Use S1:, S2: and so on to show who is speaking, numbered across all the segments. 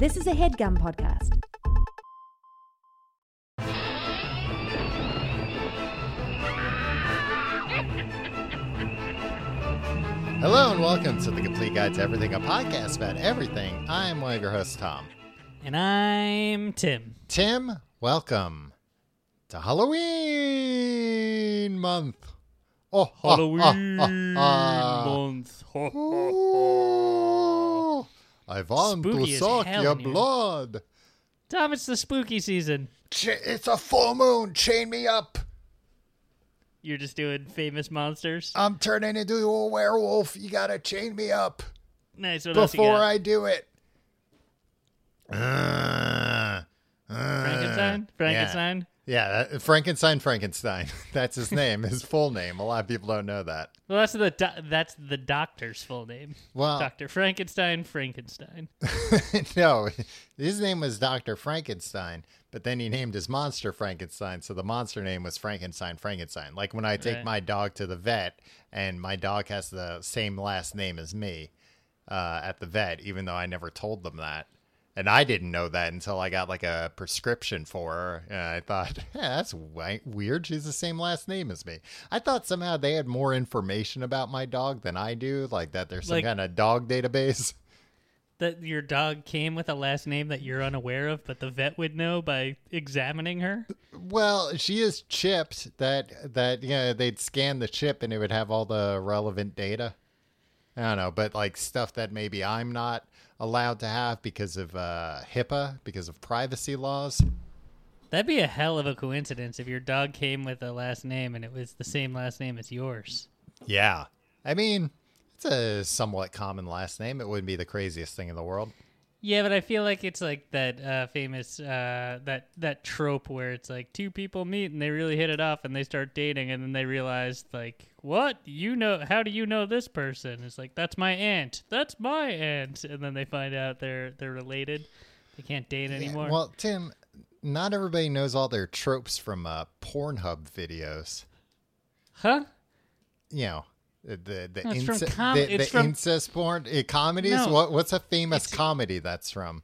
S1: This is a headgum podcast.
S2: Hello and welcome to the Complete Guide to Everything, a podcast about everything. I'm one of your hosts, Tom.
S3: And I'm Tim.
S2: Tim, welcome to Halloween month. Oh,
S3: Halloween month.
S2: I want
S3: Spooky
S2: to suck
S3: hell
S2: your blood.
S3: Tom, it's the spooky season.
S2: Ch- it's a full moon. Chain me up.
S3: You're just doing famous monsters.
S2: I'm turning into a werewolf. You gotta chain me up
S3: nice. What
S2: before? I do it. Uh, uh,
S3: Frankenstein? Frankenstein?
S2: Yeah, that, Frankenstein. Frankenstein. That's his name. his full name. A lot of people don't know that.
S3: Well, that's the do- that's the doctor's full name.
S2: Well,
S3: Doctor Frankenstein. Frankenstein.
S2: no, his name was Doctor Frankenstein, but then he named his monster Frankenstein, so the monster name was Frankenstein. Frankenstein. Like when I take
S3: Right.
S2: my dog to the vet, and my dog has the same last name as me uh, at the vet, even though I never told them that. And I didn't know that until I got like a prescription for her. And I thought, yeah, that's weird. She's the same last name as me. I thought somehow they had more information about my dog than I do, like that there's some
S3: Like-
S2: kind of dog database.
S3: That your dog came with a last name that you're unaware of, but the vet would know by examining her.
S2: Well, she is chipped. That that yeah, they'd scan the chip and it would have all the relevant data. I don't know, but like stuff that maybe I'm not allowed to have because of uh, HIPAA, because of privacy laws.
S3: That'd be a hell of a coincidence if your dog came with a last name and it was the same last name as yours.
S2: Yeah, I mean, it's a somewhat common last name. It wouldn't be the craziest thing in the world.
S3: Yeah, but I feel like it's like that uh, famous uh, that that trope where it's like two people meet and they really hit it off and they start dating and then they realize like what you know how do you know this person? It's like that's my aunt. That's my aunt, and then they find out they're they're related. They can't date anymore.
S2: Well, Tim, not everybody knows all their tropes from uh, Pornhub videos.
S3: huh?
S2: you know the the, the,
S3: No, it's from
S2: ince-
S3: com-
S2: the,
S3: it's
S2: the
S3: from-
S2: incest porn uh, comedies.
S3: No,
S2: what what's a famous comedy that's from?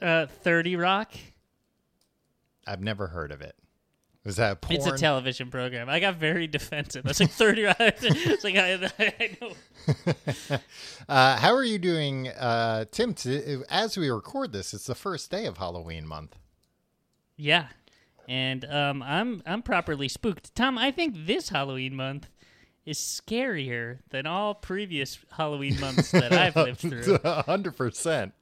S3: Uh, Thirty Rock.
S2: I've never heard of it. Was that porn?
S3: It's a television program. I got very defensive. I was like Thirty Rock. it's like I, I know.
S2: uh, how are you doing, uh, Tim? To, as we record this, it's the first day of Halloween month.
S3: Yeah. And um, I'm I'm properly spooked. Tom, I think this Halloween month is scarier than all previous Halloween months that I've lived through.
S2: hundred percent.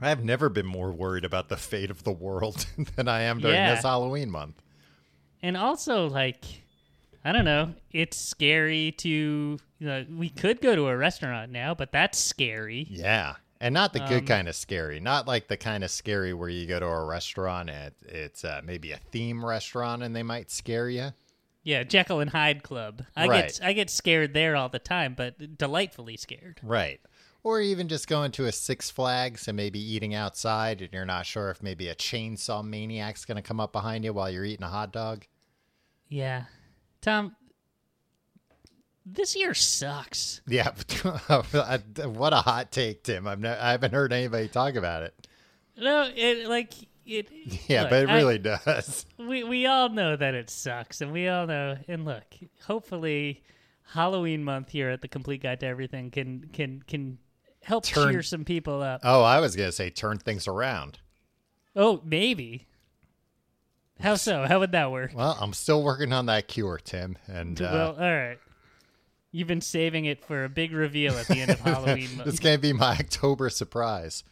S2: I've never been more worried about the fate of the world than I am during
S3: Yeah.
S2: this Halloween month.
S3: And also, like, I don't know, it's scary to. You know, we could go to a restaurant now, but that's scary.
S2: Yeah. And not the good
S3: Um,
S2: kind of scary, not like the kind of scary where you go to a restaurant and it's uh, maybe a theme restaurant and they might scare you.
S3: Yeah, Jekyll and Hyde Club. I
S2: Right.
S3: get I get scared there all the time, but delightfully scared.
S2: Right. Or even just going to a Six Flags and maybe eating outside and you're not sure if maybe a chainsaw maniac's going to come up behind you while you're eating a hot dog.
S3: Yeah, Tom. This year sucks.
S2: Yeah. what a hot take, Tim. I've ne- I haven't heard anybody talk about it.
S3: No, it like it.
S2: Yeah,
S3: look,
S2: but it
S3: I-
S2: really does.
S3: we we all know that it sucks, and we all know. And look, hopefully, Halloween month here at the Complete Guide to Everything can can can help
S2: Turn-
S3: cheer some people up.
S2: Oh, I was going to say turn things around.
S3: oh, maybe. How so? How would that work?
S2: Well, I'm still working on that cure, Tim. And uh,
S3: well, all right. You've been saving it for a big reveal at the end of Halloween month.
S2: going to be my October surprise.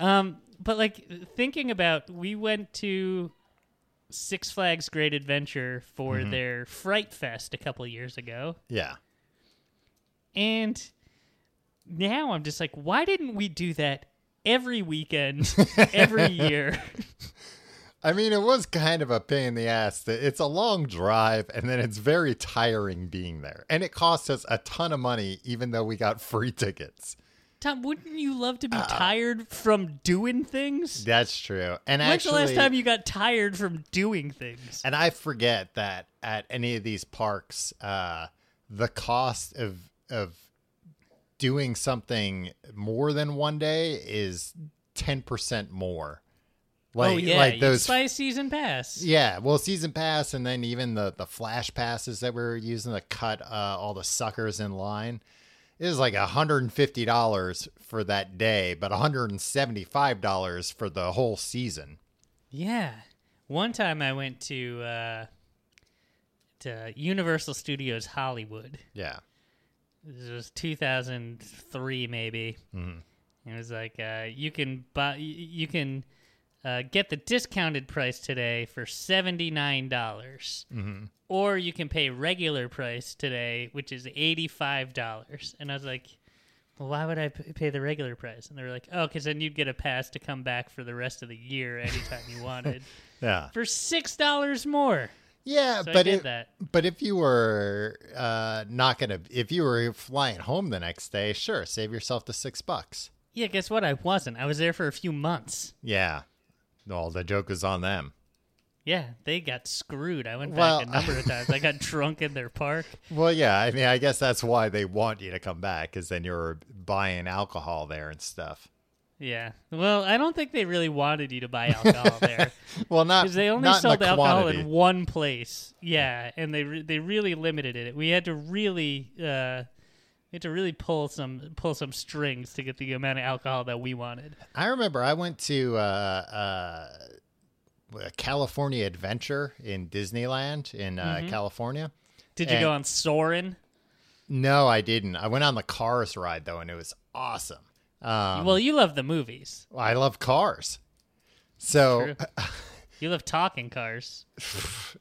S3: Um, but like thinking about, we went to Six Flags Great Adventure for
S2: Mm-hmm.
S3: their Fright Fest a couple years ago.
S2: Yeah.
S3: And now I'm just like, why didn't we do that every weekend, every year?
S2: I mean, it was kind of a pain in the ass. It's a long drive, and then it's very tiring being there. And it cost us a ton of money, even though we got free tickets.
S3: Tom, wouldn't you love to be
S2: Uh,
S3: tired from doing things?
S2: That's true. And
S3: When's
S2: actually,
S3: the last time you got tired from doing things?
S2: and I forget that at any of these parks, uh, the cost of of doing something more than one day is ten percent more. Like
S3: oh yeah,
S2: like those
S3: buy season pass.
S2: yeah, well, season pass, and then even the the flash passes that we were using to cut uh, all the suckers in line is like hundred and fifty dollars for that day, but one hundred and seventy five dollars for the whole season.
S3: Yeah. One time I went to uh, to Universal Studios Hollywood.
S2: Yeah,
S3: This was 2003 maybe. It was like uh, you can buy you can uh, get the discounted price today for seventy nine dollars, or you can pay regular price today, which is eighty five dollars. And I was like, well, why would I p- pay the regular price? And they were like, oh, because then you'd get a pass to come back for the rest of the year anytime you wanted
S2: yeah,
S3: for six dollars more.
S2: yeah.
S3: So I
S2: but
S3: did
S2: if,
S3: that.
S2: but if you were uh, not gonna, if you were flying home the next day, sure, save yourself the six bucks.
S3: Yeah, guess what? I wasn't. I was there for a few months.
S2: Yeah, well, the joke is on them.
S3: Yeah, they got screwed. I went
S2: Well-
S3: back a number of times. I got drunk in their park.
S2: Well, yeah, I mean, I guess that's why they want you to come back, because then you're buying alcohol there and stuff.
S3: Yeah. Well, I don't think they really wanted you to buy alcohol there
S2: Well, not
S3: because they only
S2: not
S3: sold
S2: the
S3: alcohol
S2: quantity.
S3: in one place. Yeah, and they re- they really limited it. We had to really uh, we had to really pull some pull some strings to get the amount of alcohol that we wanted.
S2: I remember I went to uh, uh, a California Adventure in Disneyland in uh,
S3: Mm-hmm.
S2: California.
S3: Did you
S2: And-
S3: go on Soarin'?
S2: No, I didn't. I went on the Cars ride though, and it was awesome. Um,
S3: well, you love the movies.
S2: I love cars. So
S3: You love talking cars.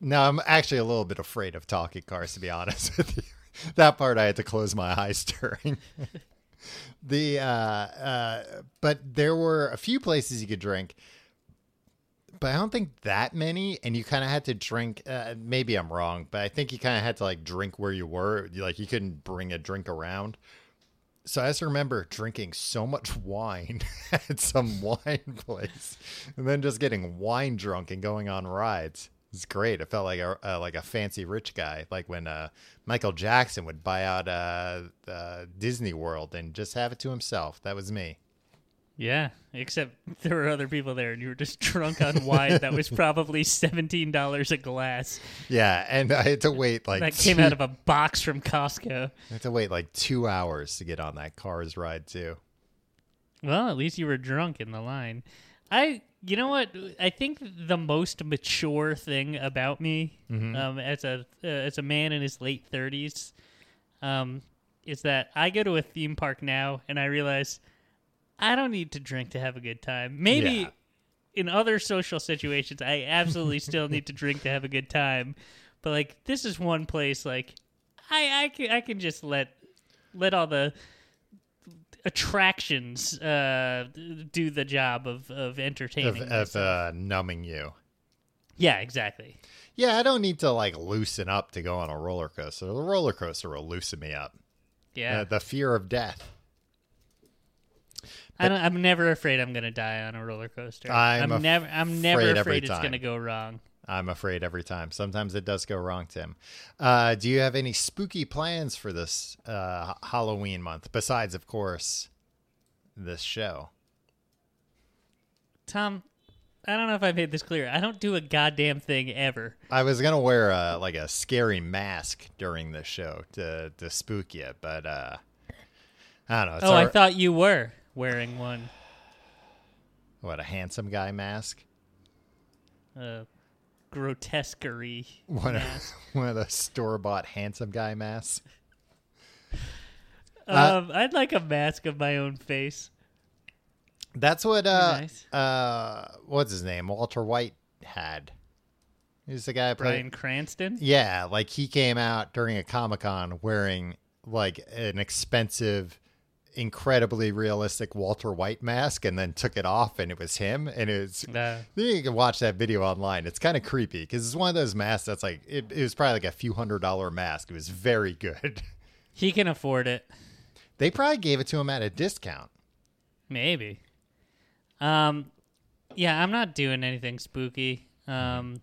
S2: no, I'm actually a little bit afraid of talking cars, to be honest with you. That part I had to close my eyes during. the uh, uh, but there were a few places you could drink, but I don't think that many. And you kind of had to drink. Uh, maybe I'm wrong, but I think you kind of had to like drink where you were. Like you couldn't bring a drink around. So I just remember drinking so much wine at some wine place, and then just getting wine drunk and going on rides. It's great. I felt like a uh, like a fancy rich guy, like when uh, Michael Jackson would buy out uh, uh, Disney World and just have it to himself. That was me.
S3: Yeah, except there were other people there, and you were just drunk on wine that was probably seventeen dollars a glass.
S2: Yeah, and I had to wait like
S3: That came
S2: two-
S3: out of a box from Costco.
S2: I had to wait like two hours to get on that Cars ride too.
S3: Well, at least you were drunk in the line. I, you know what? I think the most mature thing about me, um, as a uh, as a man in his late thirties, um, is that I go to a theme park now and I realize I don't need to drink to have a good time. Maybe
S2: Yeah.
S3: in other social situations, I absolutely still need to drink to have a good time. But like, this is one place like I I can I can just let let all the attractions uh, do the job of of
S2: Of,
S3: entertaining.
S2: of
S3: myself.
S2: uh, numbing you.
S3: yeah, exactly.
S2: Yeah, I don't need to like loosen up to go on a roller coaster. The roller coaster will loosen me up.
S3: Yeah,
S2: Uh, the fear of death.
S3: I don't, I'm never afraid I'm gonna die on a roller coaster.
S2: I'm
S3: I'm never I'm never
S2: afraid
S3: afraid, it's
S2: time.
S3: gonna go wrong.
S2: I'm afraid every time. Sometimes it does go wrong, Tim. Uh, do you have any spooky plans for this uh, Halloween month, besides, of course, this show?
S3: Tom, I don't know if I made this clear. I don't do a goddamn thing ever.
S2: I was gonna wear a, like a scary mask during the show to to spook you, but uh, I don't know. It's
S3: oh, I thought you were wearing one.
S2: what a handsome guy mask.
S3: Uh, grotesquerie.
S2: One of, one of the store bought handsome guy masks. Uh,
S3: Um, I'd like a mask of my own face.
S2: That's what uh
S3: nice.
S2: uh what's his name? Walter White had. He's the guy who played-
S3: Cranston.
S2: Yeah, like he came out during a Comic Con wearing like an expensive, incredibly realistic Walter White mask, and then took it off, and it was him. And it was you can watch that video online. It's kind of creepy because it's one of those masks that's like it, it was probably like a few hundred dollar mask. It was very good.
S3: he can afford it.
S2: They probably gave it to him at a discount.
S3: Maybe. Um, yeah, I'm not doing anything spooky. Um,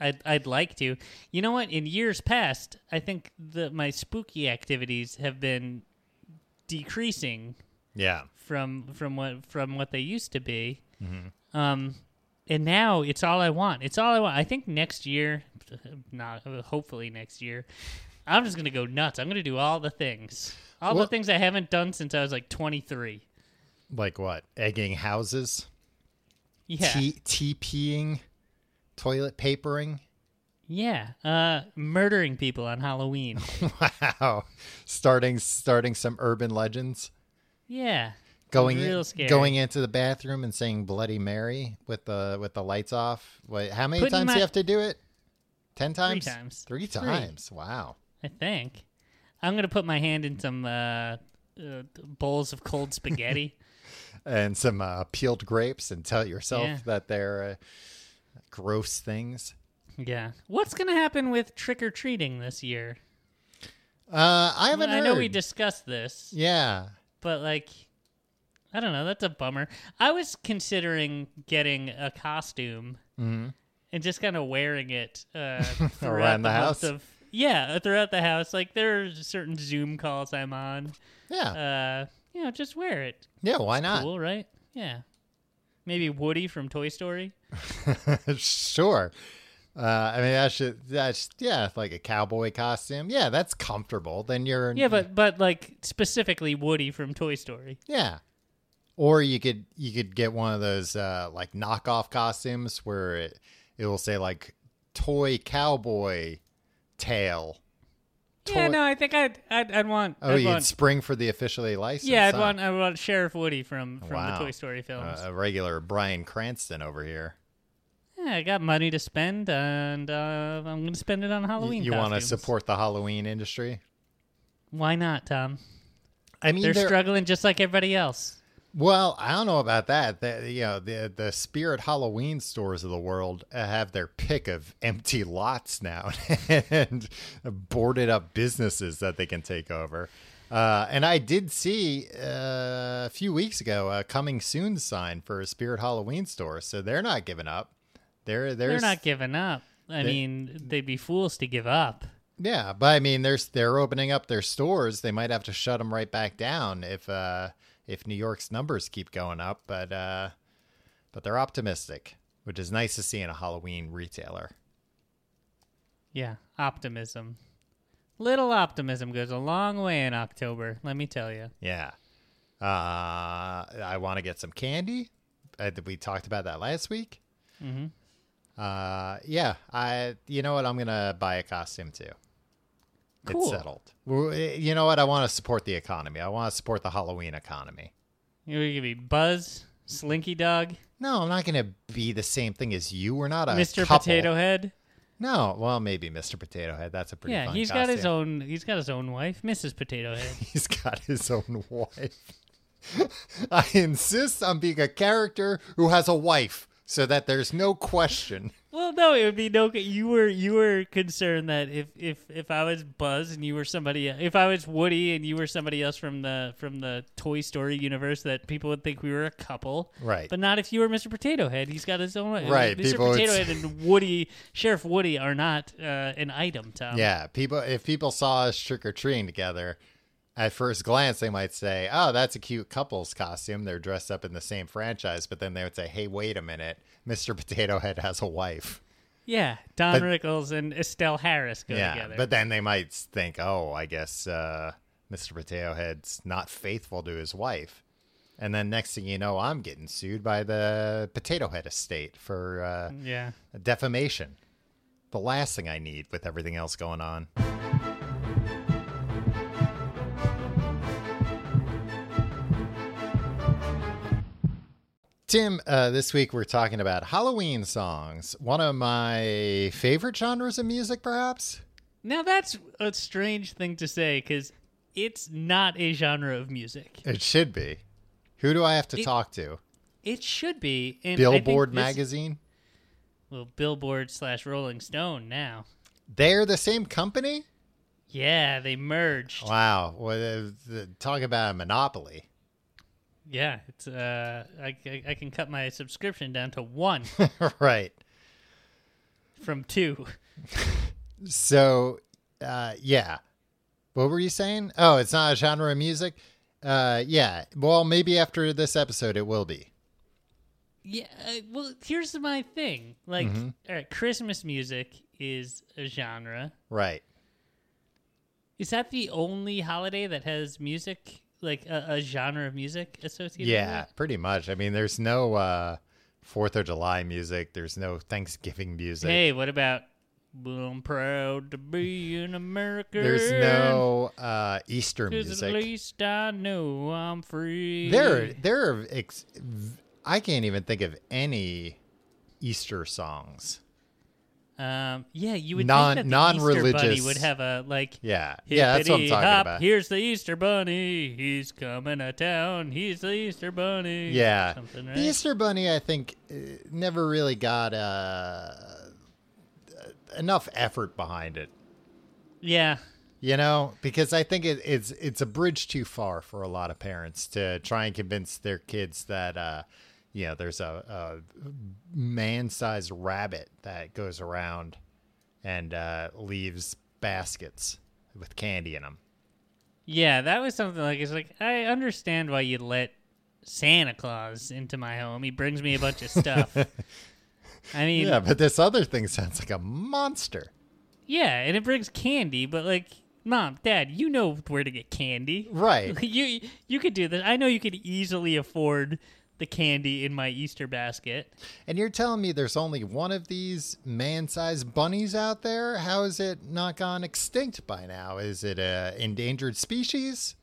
S3: I'd I'd like to. You know what? In years past, I think the my spooky activities have been decreasing
S2: Yeah.
S3: from from what from what they used to be.
S2: Mm-hmm.
S3: Um, and now it's all I want. It's all I want. I think next year, not hopefully next year, I'm just gonna go nuts. I'm gonna do all the things, all the things I haven't done since I was like 23.
S2: Like what? Egging houses?
S3: Yeah,
S2: Tea TPing? Toilet papering?
S3: Yeah. Uh, murdering people on Halloween.
S2: wow. Starting starting some urban legends.
S3: yeah,
S2: Going
S3: Real
S2: in,
S3: scary.
S2: going into the bathroom and saying Bloody Mary with the with the lights off. Wait, how many
S3: Putting
S2: times do you have to do it? Ten times.
S3: times.
S2: Three
S3: Three.
S2: times. Wow.
S3: I think. I'm gonna put my hand in some uh, uh, bowls of cold spaghetti.
S2: And some uh, peeled grapes and tell yourself
S3: Yeah.
S2: that they're uh, gross things.
S3: Yeah. What's gonna happen with trick or treating this year?
S2: Uh, I haven't
S3: I
S2: heard.
S3: know we discussed this.
S2: yeah.
S3: but like I don't know, that's a bummer. I was considering getting a costume
S2: hmm
S3: and just kind of wearing it uh,
S2: Around the
S3: month
S2: house?
S3: Of, yeah, throughout the house. Like there are certain Zoom calls I'm on.
S2: Yeah.
S3: Uh, you know, just wear it.
S2: yeah. Why not?
S3: Cool, right? Yeah. Maybe Woody from Toy Story.
S2: sure. Uh, I mean, that should that's yeah, like a cowboy costume. Yeah, that's comfortable. Then you're
S3: Yeah, but but like specifically Woody from Toy Story.
S2: yeah. Or you could you could get one of those uh, like knockoff costumes where it it will say like toy cowboy tail.
S3: yeah, no, I think I'd I'd, I'd want.
S2: Oh,
S3: I'd
S2: you'd
S3: want,
S2: spring for the officially licensed.
S3: yeah, I'd
S2: huh?
S3: want I want Sheriff Woody from from
S2: Wow.
S3: the Toy Story films.
S2: Uh, a regular Bryan Cranston over here.
S3: Yeah, I got money to spend, and uh, I'm going to spend it on Halloween.
S2: you want to support the Halloween industry?
S3: Why not, Tom?
S2: I mean,
S3: They're
S2: they're-
S3: struggling just like everybody else.
S2: Well, I don't know about that. The, you know, the the Spirit Halloween stores of the world have their pick of empty lots now and boarded up businesses that they can take over. Uh, and I did see uh, a few weeks ago a coming soon sign for a Spirit Halloween store, so they're not giving up. They're they're,
S3: They're not giving up. I
S2: They-
S3: mean, they'd be fools to give up.
S2: Yeah, but I mean, they're they're opening up their stores. They might have to shut them right back down if uh, if New York's numbers keep going up. But uh, but they're optimistic, which is nice to see in a Halloween retailer.
S3: Yeah, optimism. Little optimism goes a long way in October, let me tell you.
S2: Yeah, uh, I want to get some candy. Uh, we talked about that last week.
S3: hmm
S2: Uh, yeah, I. You know what? I'm gonna buy a costume too.
S3: Cool.
S2: It's settled. Well, You know what? I want to support the economy. I want to support the Halloween economy.
S3: You're gonna be Buzz, Slinky Dog,
S2: No, I'm not going to be the same thing as you. We're not a
S3: Mr.
S2: couple.
S3: Potato Head.
S2: No, well, maybe Mr. Potato Head. That's a pretty
S3: Yeah, he's got his own. He's got his own wife, Mrs. Potato Head.
S2: He's got his own wife. I insist on being a character who has a wife, so that there's no question.
S3: Well, no, it would be no. You were you were concerned that if if if I was Buzz and you were somebody, if I was Woody and you were somebody else from the from the Toy Story universe, that people would think we were a couple.
S2: Right.
S3: But not if you were Mr. Potato Head. He's got his own.
S2: Right,
S3: Mr.
S2: people
S3: Potato Head and Woody, Sheriff Woody, are not uh, an item. Tom.
S2: yeah, people. If people saw us trick or treating together, at first glance they might say, "Oh, that's a cute couple's costume. They're dressed up in the same franchise." But then they would say, "Hey, wait a minute, Mr. Potato Head has a wife."
S3: Yeah. Don
S2: But-
S3: Rickles and Estelle Harris go
S2: yeah,
S3: together.
S2: but then they might think, "Oh, I guess uh, Mr. Potato Head's not faithful to his wife." And then next thing you know, I'm getting sued by the Potato Head estate for uh,
S3: yeah.
S2: defamation. The last thing I need with everything else going on. Tim, uh, this week we're talking about Halloween songs. One of my favorite genres of music, perhaps.
S3: Now that's a strange thing to say because it's not a genre of music.
S2: It should be. Who do I have to
S3: It-
S2: talk to?
S3: It should be. And
S2: Billboard
S3: this-
S2: magazine?
S3: Well, Billboard slash Rolling Stone now.
S2: They're the same company?
S3: Yeah, they merged.
S2: Wow. Well, uh, talk about a monopoly.
S3: Yeah, it's uh, I, I I can cut my subscription down to one
S2: right.
S3: from two.
S2: So, uh, yeah. What were you saying? Oh, it's not a genre of music. Uh, yeah. Well, maybe after this episode, it will be.
S3: Yeah, uh, well, here's my thing. Like,
S2: Mm-hmm.
S3: all right, Christmas music is a genre.
S2: Right.
S3: Is that the only holiday that has music, like a, a genre of music associated
S2: Yeah, pretty much. I mean, there's no uh, Fourth of July music. There's no Thanksgiving music.
S3: Hey, what about I'm proud to be an American?
S2: There's no uh, Easter music.
S3: at least I know I'm free.
S2: There, there are. Ex- I can't even think of any Easter songs.
S3: Um, yeah, you would
S2: Non-
S3: think that the Easter Bunny
S2: non-religious-
S3: would have a like.
S2: Yeah, yeah, that's what I'm talking
S3: hop,
S2: about.
S3: Here's the Easter Bunny. He's coming to town. He's the Easter Bunny.
S2: Yeah,
S3: something right.
S2: the Easter Bunny, I think, uh, never really got uh, enough effort behind it.
S3: yeah,
S2: You know, because I think it, it's it's a bridge too far for a lot of parents to try and convince their kids that uh, you know there's a, a man-sized rabbit that goes around and uh, leaves baskets with candy in them.
S3: yeah. That was something like it's like I understand why you let Santa Claus into my home. He brings me a bunch of stuff. I mean,
S2: Yeah, but this other thing sounds like a monster.
S3: yeah, and it brings candy, but like. Mom, Dad, you know where to get candy.
S2: Right.
S3: you you could do this. I know you could easily afford the candy in my Easter basket.
S2: And you're telling me there's only one of these man-sized bunnies out there? How is it not gone extinct by now? Is it a endangered species?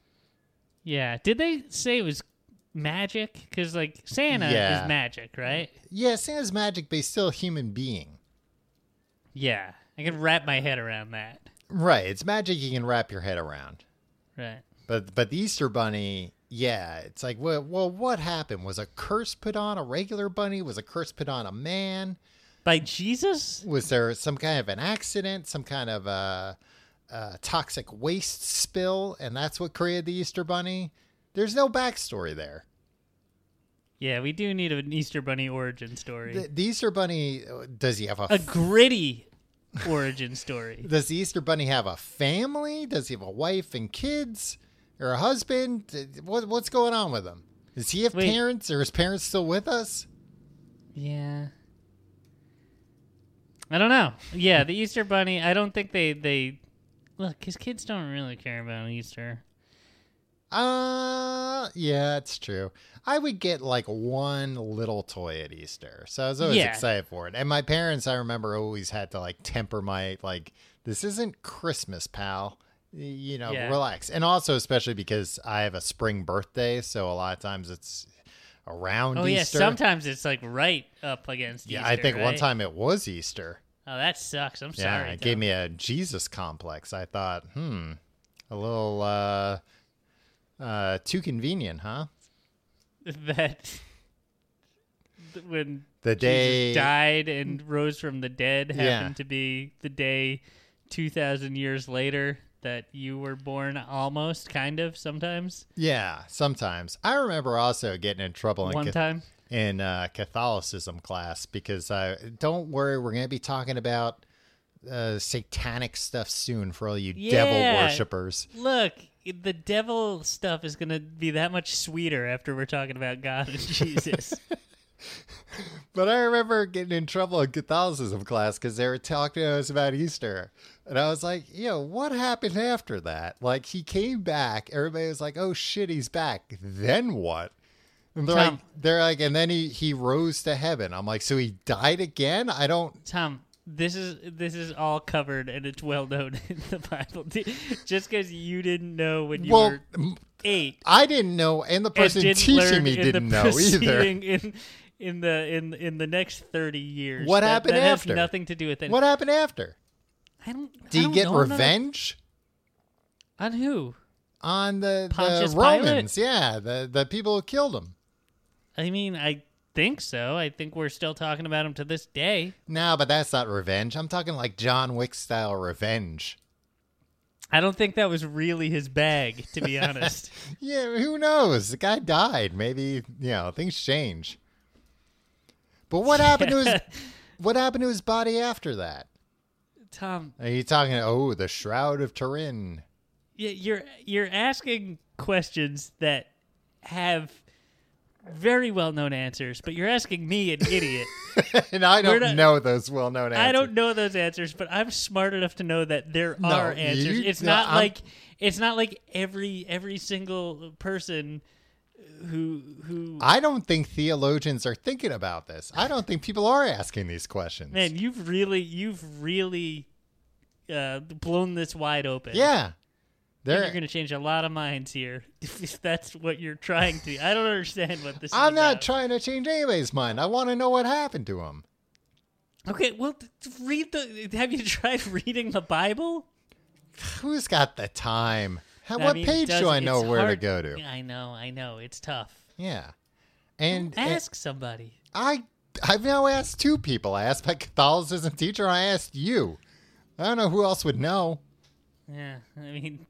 S3: Yeah. Did they say it was magic? Because like Santa
S2: Yeah.
S3: is magic, right?
S2: Yeah, Santa's magic, but he's still a human being.
S3: Yeah. I can wrap my head around that.
S2: Right, it's magic you can wrap your head around.
S3: Right.
S2: But but the Easter bunny, yeah, it's like well, well, what happened? Was a curse put on a regular bunny? Was a curse put on a man?
S3: By Jesus?
S2: Was there some kind of an accident, some kind of a, a toxic waste spill, and that's what created the Easter bunny? There's no backstory there.
S3: Yeah, we do need an Easter Bunny origin story.
S2: The, the Easter bunny does he have a,
S3: a gritty origin story.
S2: does the Easter bunny have a family? Does he have a wife and kids or a husband? What what's going on with him? Does he have
S3: Wait.
S2: parents? or his parents still with us?
S3: Yeah. I don't know. Yeah, the Easter Bunny. I don't think they they look. His kids don't really care about Easter.
S2: Uh, yeah, it's true. I would get like one little toy at Easter, so I was always
S3: Yeah.
S2: excited for it. And my parents, I remember, always had to like temper my like, "This isn't Christmas, pal." You know,
S3: Yeah.
S2: relax. And also, especially because I have a spring birthday, so a lot of times it's around
S3: Oh yeah,
S2: Easter.
S3: sometimes it's like right up against.
S2: yeah,
S3: Easter,
S2: I think one time it was Easter.
S3: Oh, that sucks. I'm
S2: Yeah,
S3: sorry.
S2: it gave me a Jesus complex. I thought, hmm, a little uh, uh, too convenient, huh?
S3: that when
S2: The day
S3: Jesus died and rose from the dead happened
S2: Yeah.
S3: to be the day two thousand years later that you were born. Almost, kind of, sometimes.
S2: Yeah, sometimes. I remember also getting in trouble in,
S3: One
S2: Ca-
S3: time.
S2: in uh, Catholicism class because uh, don't worry, we're going to be talking about uh, satanic stuff soon for all you devil
S3: Yeah.
S2: worshippers.
S3: Look, the devil stuff is going to be that much sweeter after we're talking about God and Jesus.
S2: But I remember getting in trouble in Catholicism class because they were talking to us about Easter. And I was like, yo, what happened after that? Like, he came back. Everybody was like, oh shit, he's back. Then what? And they're
S3: Tom.
S2: like, they're like, and then he, he rose to heaven. I'm like, so he died again? I don't.
S3: Tom, this is this is all covered and it's well known in the Bible. Just because you didn't know when you
S2: well,
S3: were eight,
S2: I didn't know, and the person teaching me didn't know either.
S3: In, in the in in the next thirty years,
S2: What
S3: That-
S2: happened
S3: that has
S2: after?
S3: nothing to do with it.
S2: What happened after?
S3: I don't. I don't
S2: get
S3: know none of-
S2: revenge
S3: on who?
S2: on the, the
S3: Pontius Pilate?
S2: Romans? Yeah, the the people who killed him.
S3: I mean, I think so. I think we're still talking about him to this day.
S2: No, but that's not revenge. I'm talking like John Wick style revenge.
S3: I don't think that was really his bag, to be honest.
S2: Yeah, who knows? The guy died. Maybe you know things change. But what happened to his what happened to his body after that?
S3: Tom,
S2: Are you talking? Oh, the Shroud of Turin.
S3: you're you're asking questions that have very well known answers, but you're asking me, an idiot.
S2: and I don't
S3: not-
S2: know those well-known answers.
S3: I don't know those answers, but I'm smart enough to know that there
S2: No,
S3: are answers.
S2: you-
S3: it's
S2: no,
S3: not
S2: I'm-
S3: like it's not like every every single person who who
S2: I don't think theologians are thinking about this. I don't think people are asking these questions.
S3: man, you've really you've really uh, blown this wide open.
S2: yeah. They're,
S3: you're going to change a lot of minds here if that's what you're trying to. I don't understand what this.
S2: I'm not
S3: about.
S2: trying to change anybody's mind. I want to know what happened to him.
S3: Okay, well, read the. Have you tried reading the Bible?
S2: Who's got the time? How,
S3: I
S2: what
S3: mean,
S2: page
S3: does-
S2: do I know where
S3: hard-
S2: to go to?
S3: I know, I know, it's tough.
S2: Yeah. And, and
S3: Ask somebody.
S2: I I've now asked two people. I asked my Catholicism teacher. I asked you. I don't know who else would know.
S3: Yeah, I mean,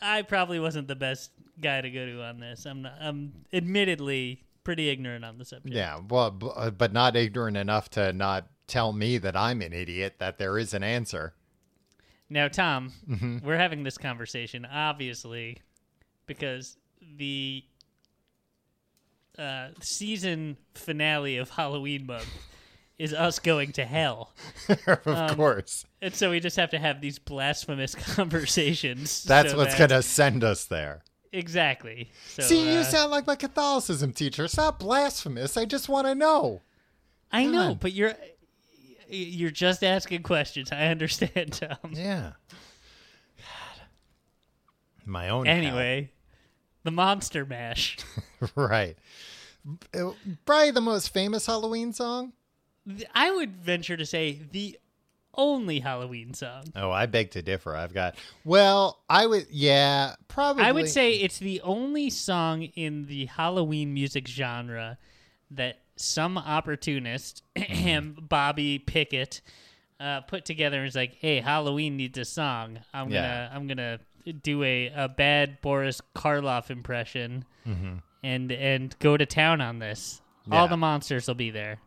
S3: I probably wasn't the best guy to go to on this. I'm not, I'm admittedly pretty ignorant on the subject.
S2: Yeah, well, uh, but not ignorant enough to not tell me that I'm an idiot. That there is an answer.
S3: Now, Tom,
S2: Mm-hmm.
S3: we're having this conversation obviously because the uh, season finale of Halloween month is us going to hell.
S2: of
S3: Um,
S2: course,
S3: And so we just have to have these blasphemous conversations.
S2: that's
S3: so
S2: what's
S3: that-
S2: gonna send us there.
S3: Exactly. So,
S2: See, you
S3: uh,
S2: sound like my Catholicism teacher. It's not blasphemous. I just want to know.
S3: I know, but you're you're just asking questions. I understand, Tom.
S2: Yeah. My own. hell.
S3: Anyway, the Monster Mash.
S2: right. Uh, Probably the most famous Halloween song.
S3: I would venture to say the only Halloween song.
S2: Oh, I beg to differ. I've got. Well, I would. Yeah, probably.
S3: I would say it's the only song in the Halloween music genre that some opportunist, Bobby Pickett, uh, put together and was like, "Hey, Halloween needs a song. I'm
S2: Yeah.
S3: gonna, I'm gonna do a, a bad Boris Karloff impression and and go to town on this. All the monsters will be there."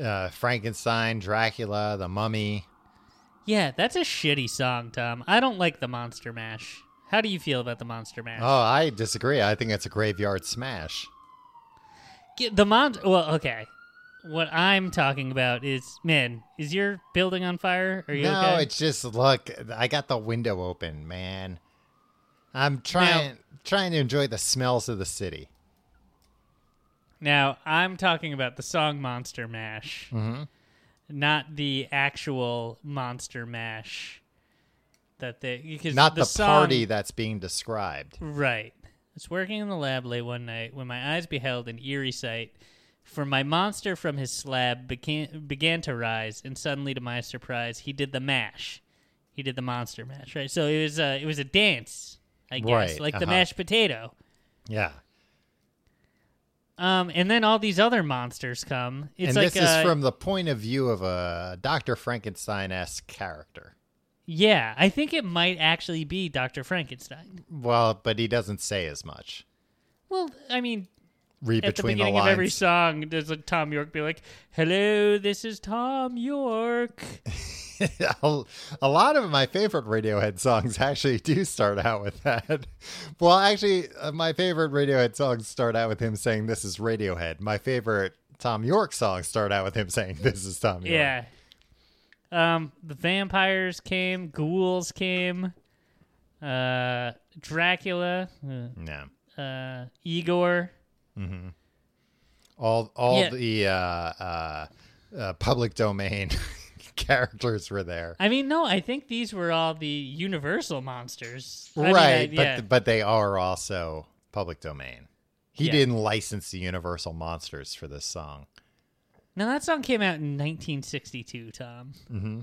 S2: uh, Frankenstein, Dracula, The Mummy.
S3: Yeah, that's a shitty song, Tom. I don't like the Monster Mash. How do you feel about the Monster Mash?
S2: Oh, I disagree. I think it's a graveyard smash.
S3: The mon. Well, okay. What I'm talking about is, man, is your building on fire? Are you
S2: No,
S3: okay?
S2: it's just look. I got the window open, man. I'm trying trying to enjoy the smells of the city.
S3: Now I'm talking about the song Monster Mash,
S2: Mm-hmm.
S3: not the actual Monster Mash. That they because
S2: Not the,
S3: song,
S2: party that's being described.
S3: Right. Was working in the lab late one night when my eyes beheld an eerie sight. For my monster from his slab began, began to rise, and suddenly, to my surprise, he did the mash. He did the monster mash, right? So it was a it was a dance, I guess,
S2: Right,
S3: like the
S2: uh-huh.
S3: mashed potato.
S2: Yeah.
S3: Um, and then all these other monsters come. It's
S2: and
S3: like
S2: this
S3: uh,
S2: is from the point of view of a Dr. Frankenstein esque character.
S3: Yeah, I think it might actually be Doctor Frankenstein.
S2: Well, but he doesn't say as much.
S3: Well, I mean,
S2: Read
S3: at the
S2: between the,
S3: beginning of
S2: lines.
S3: every song, does like Thom Yorke be like, "Hello, this is Thom Yorke."
S2: a a lot of my favorite Radiohead songs actually do start out with that. Well, actually, uh, my favorite Radiohead songs start out with him saying, This is Radiohead. My favorite Thom Yorke songs start out with him saying, This is Thom Yorke.
S3: Yeah. Um, the vampires came, ghouls came, uh, Dracula, uh,
S2: No.
S3: uh, Igor.
S2: All, all
S3: Yeah.
S2: the uh, uh, uh, public domain characters were there.
S3: I mean, no, I think these were all the Universal monsters. I mean,
S2: right,
S3: I-
S2: but
S3: yeah.
S2: but they are also public domain. He
S3: Yeah.
S2: didn't license the Universal monsters for this song.
S3: Now that song came out in 1962, Tom,
S2: Mm-hmm.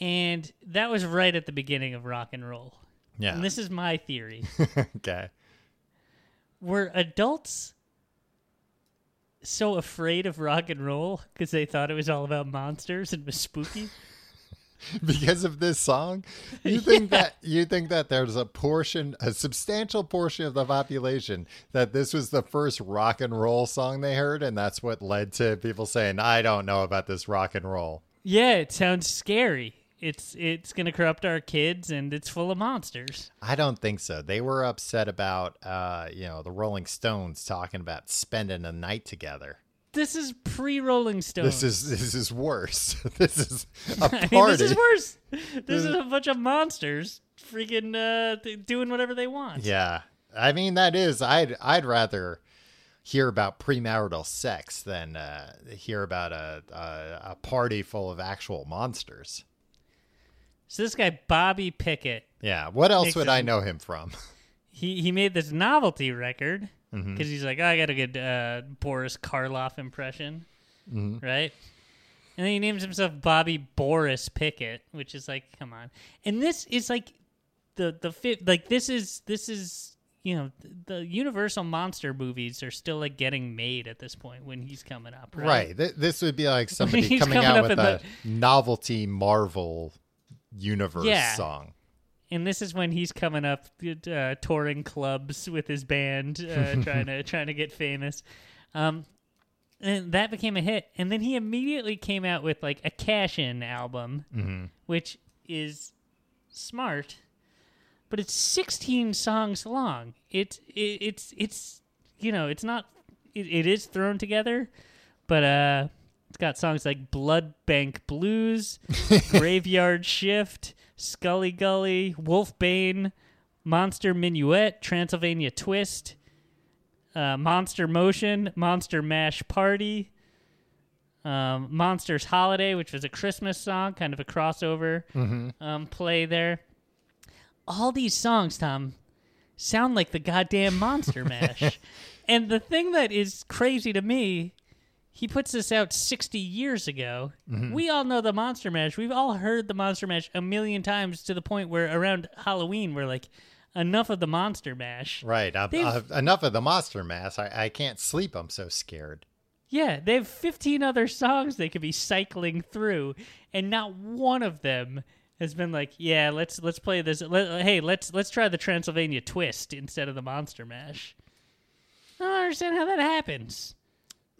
S3: and that was right at the beginning of rock and roll.
S2: Yeah.
S3: And this is my theory:
S2: okay.
S3: were adults so afraid of rock and roll because they thought it was all about monsters and was spooky?
S2: because of this song you think that you think that there's a portion a substantial portion of the population that this was the first rock and roll song they heard and that's what led to people saying i don't know about this rock and roll
S3: Yeah, it sounds scary. it's it's gonna corrupt our kids and it's full of monsters.
S2: I don't think so. They were upset about, uh, you know, the Rolling Stones talking about spending a night together.
S3: This is pre Rolling Stones.
S2: This is this is worse. this is a
S3: I
S2: party.
S3: mean, this is worse. This is a bunch of monsters freaking uh, doing whatever they want.
S2: Yeah, I mean that is. I'd I'd rather hear about premarital sex than uh, hear about a, a a party full of actual monsters.
S3: So this guy Bobby Pickett,
S2: Yeah. What else would I know him from?
S3: he he made this novelty record because
S2: Mhm.
S3: he's like, oh, I got a good uh, Boris Karloff impression,
S2: Mhm.
S3: right? And then he names himself Bobby Boris Pickett, which is like, come on. And this is like the the fit like this is this is you know the Universal monster movies are still like getting made at this point when he's coming up, right?
S2: Right. Th- this would be like somebody coming
S3: coming
S2: out with a
S3: the-
S2: novelty Marvel universe
S3: Yeah.
S2: song.
S3: And this is when he's coming up uh, touring clubs with his band uh, trying to trying to get famous. Um and that became a hit. And then he immediately came out with like a cash in album
S2: hmm
S3: which is smart but it's 16 songs long. It's it, it's it's you know it's not it, it is thrown together but uh it's got songs like blood bank blues graveyard shift scully gully wolfbane monster minuet transylvania twist uh, monster motion monster mash party um, monsters holiday which was a christmas song kind of a crossover
S2: hmm
S3: um, play there. All these songs, Tom, sound like the goddamn Monster Mash. and the thing that is crazy to me, he puts this out 60 years ago. Mm-hmm. We all know the Monster Mash. We've all heard the Monster Mash a million times to the point where around Halloween, we're like, enough of the Monster Mash.
S2: Right. i
S3: They've-
S2: I've, enough of the monster Mash. I, I can't sleep. I'm so scared.
S3: Yeah, they have 15 other songs they could be cycling through, and not one of them has been like, "Yeah, let's let's play this. Let, hey, let's let's try the Transylvania Twist instead of the Monster Mash." I don't understand how that happens.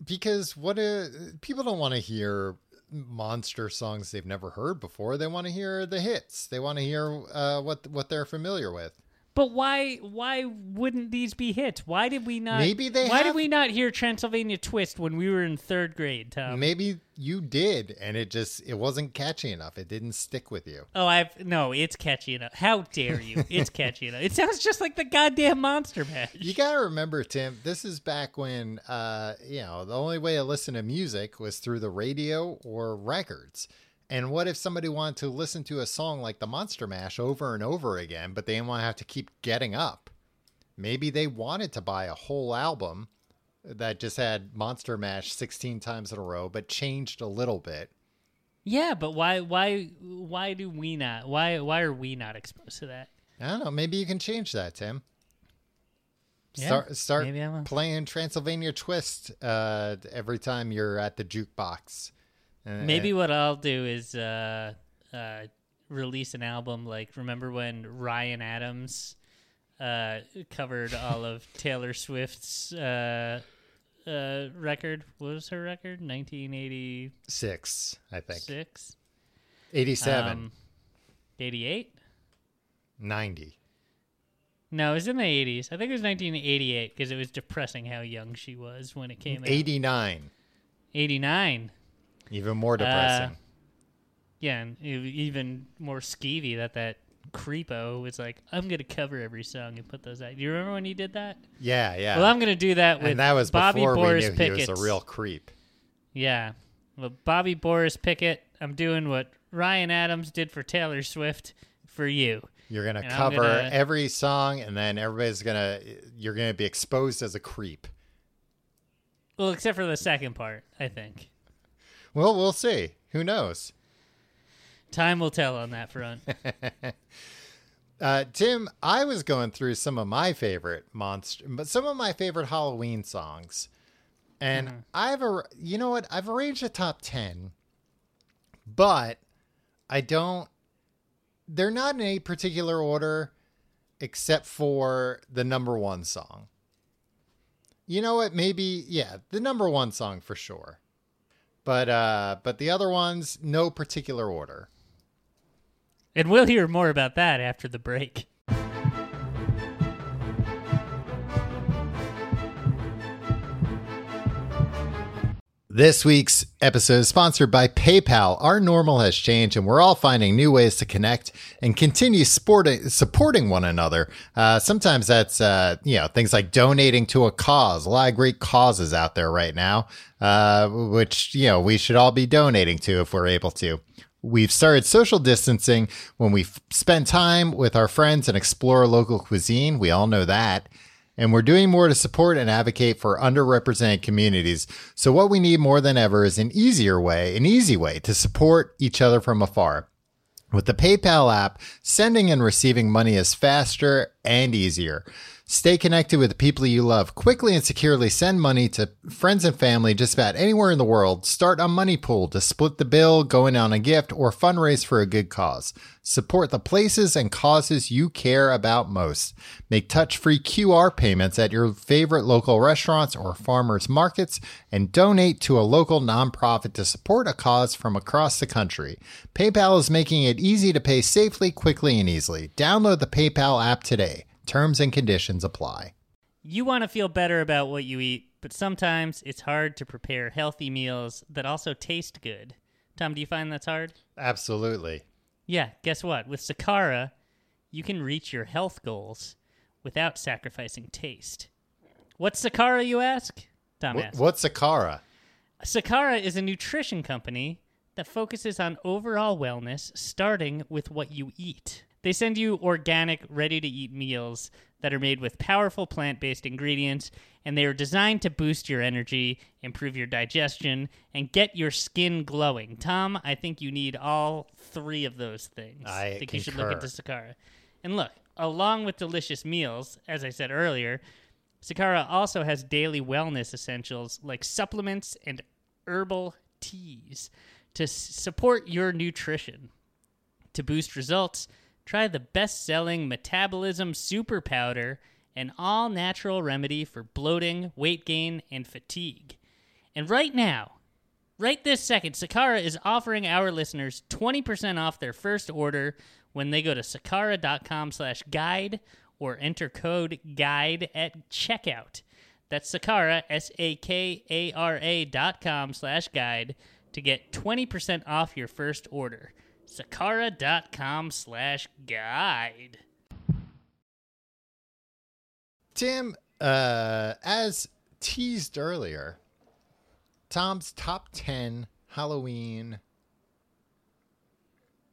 S2: Because what uh people don't want to hear monster songs they've never heard before. They want to hear the hits. They want to hear uh, what what they're familiar with.
S3: But why why wouldn't these be hits? Why did we not?
S2: Maybe they
S3: Why
S2: have-
S3: did we not hear Transylvania Twist when we were in third grade, Tom?
S2: Maybe you did, and it just it wasn't catchy enough. It didn't stick with you.
S3: Oh, I've no. It's catchy enough. How dare you? It's catchy enough. It sounds just like the goddamn Monster Mash.
S2: You gotta remember, Tim. This is back when uh, you know the only way to listen to music was through the radio or records. And what if somebody wanted to listen to a song like the Monster Mash over and over again, but they didn't want to have to keep getting up? Maybe they wanted to buy a whole album that just had Monster Mash 16 times in a row, but changed a little bit.
S3: Yeah, but why why why do we not? Why why are we not exposed to that?
S2: I don't know. Maybe you can change that, Tim.
S3: Yeah,
S2: start start
S3: maybe I will.
S2: playing Transylvania Twist uh, every time you're at the jukebox.
S3: Maybe what I'll do is uh, uh, release an album like remember when Ryan Adams uh, covered all of Taylor Swift's uh, uh, record? What was her record? 1986.
S2: I think. 87,
S3: Um, 88?
S2: 90.
S3: No, it was in the 80s. I think it was 1988 because it was depressing how young she was when it came out.
S2: 89.
S3: 89.
S2: Even more depressing.
S3: Uh, Yeah, and even more skeevy that that creepo was like, I'm gonna cover every song and put those out. Do you remember when he did that?
S2: yeah, yeah.
S3: Well, I'm gonna do that with
S2: and that was
S3: Bobby
S2: before
S3: Boris
S2: we knew
S3: Pickett.
S2: he was a real creep.
S3: Yeah, well, Bobby Boris Pickett. I'm doing what Ryan Adams did for Taylor Swift for you.
S2: You're gonna
S3: And
S2: cover
S3: gonna-
S2: every song, and then everybody's gonna you're gonna be exposed as a creep.
S3: Well, except for the second part, I think.
S2: Well, we'll see. Who knows?
S3: Time will tell on that front.
S2: Uh, Tim, I was going through some of my favorite monster, but some of my favorite Halloween songs, and I've a, you know what? I've arranged a top ten, but I don't. They're not in any particular order, except for the number one song. You know what? Maybe yeah, the number one song for sure, but uh, but the other ones no particular order.
S3: And we'll hear more about that after the break.
S2: This week's episode is sponsored by PayPal. Our normal has changed, and we're all finding new ways to connect and continue supporting supporting one another. Uh, sometimes that's uh, you know things like donating to a cause. A lot of great causes out there right now, uh, which you know we should all be donating to if we're able to. We've started social distancing when we f- spend time with our friends and explore local cuisine. We all know that and we're doing more to support and advocate for underrepresented communities. So what we need more than ever is an easier way, an easy way to support each other from afar. With the PayPal app, sending and receiving money is faster and easier. Stay connected with the people you love. Quickly and securely send money to friends and family just about anywhere in the world. Start a money pool to split the bill, go in on a gift, or fundraise for a good cause. Support the places and causes you care about most. Make touch free QR payments at your favorite local restaurants or farmers markets and donate to a local nonprofit to support a cause from across the country. PayPal is making it easy to pay safely, quickly, and easily. Download the PayPal app today. Terms and conditions apply.
S3: You want to feel better about what you eat, but sometimes it's hard to prepare healthy meals that also taste good. Tom, do you find that's hard?
S2: Absolutely.
S3: Yeah, guess what? With Sakara, you can reach your health goals without sacrificing taste. What's Sakara, you ask? Tom
S2: Wh-
S3: asks.
S2: What's Sakara?
S3: Sakara is a nutrition company that focuses on overall wellness, starting with what you eat. They send you organic, ready to eat meals that are made with powerful plant based ingredients, and they are designed to boost your energy, improve your digestion, and get your skin glowing. Tom, I think you need all three of those things.
S2: I
S3: think you should look
S2: concur.
S3: into Sakara. And look, along with delicious meals, as I said earlier, Sakara also has daily wellness essentials like supplements and herbal teas to s- support your nutrition. To boost results, try the best selling Metabolism Super Powder, an all natural remedy for bloating, weight gain, and fatigue. And right now, right this second, Sakara is offering our listeners 20% off their first order when they go to sakara.com slash guide or enter code guide at checkout. That's Sakara, S-A-K-A-R-A dot com slash guide to get 20% off your first order. Sakara.com slash guide.
S2: Tim, uh, as teased earlier, Tom's top 10 Halloween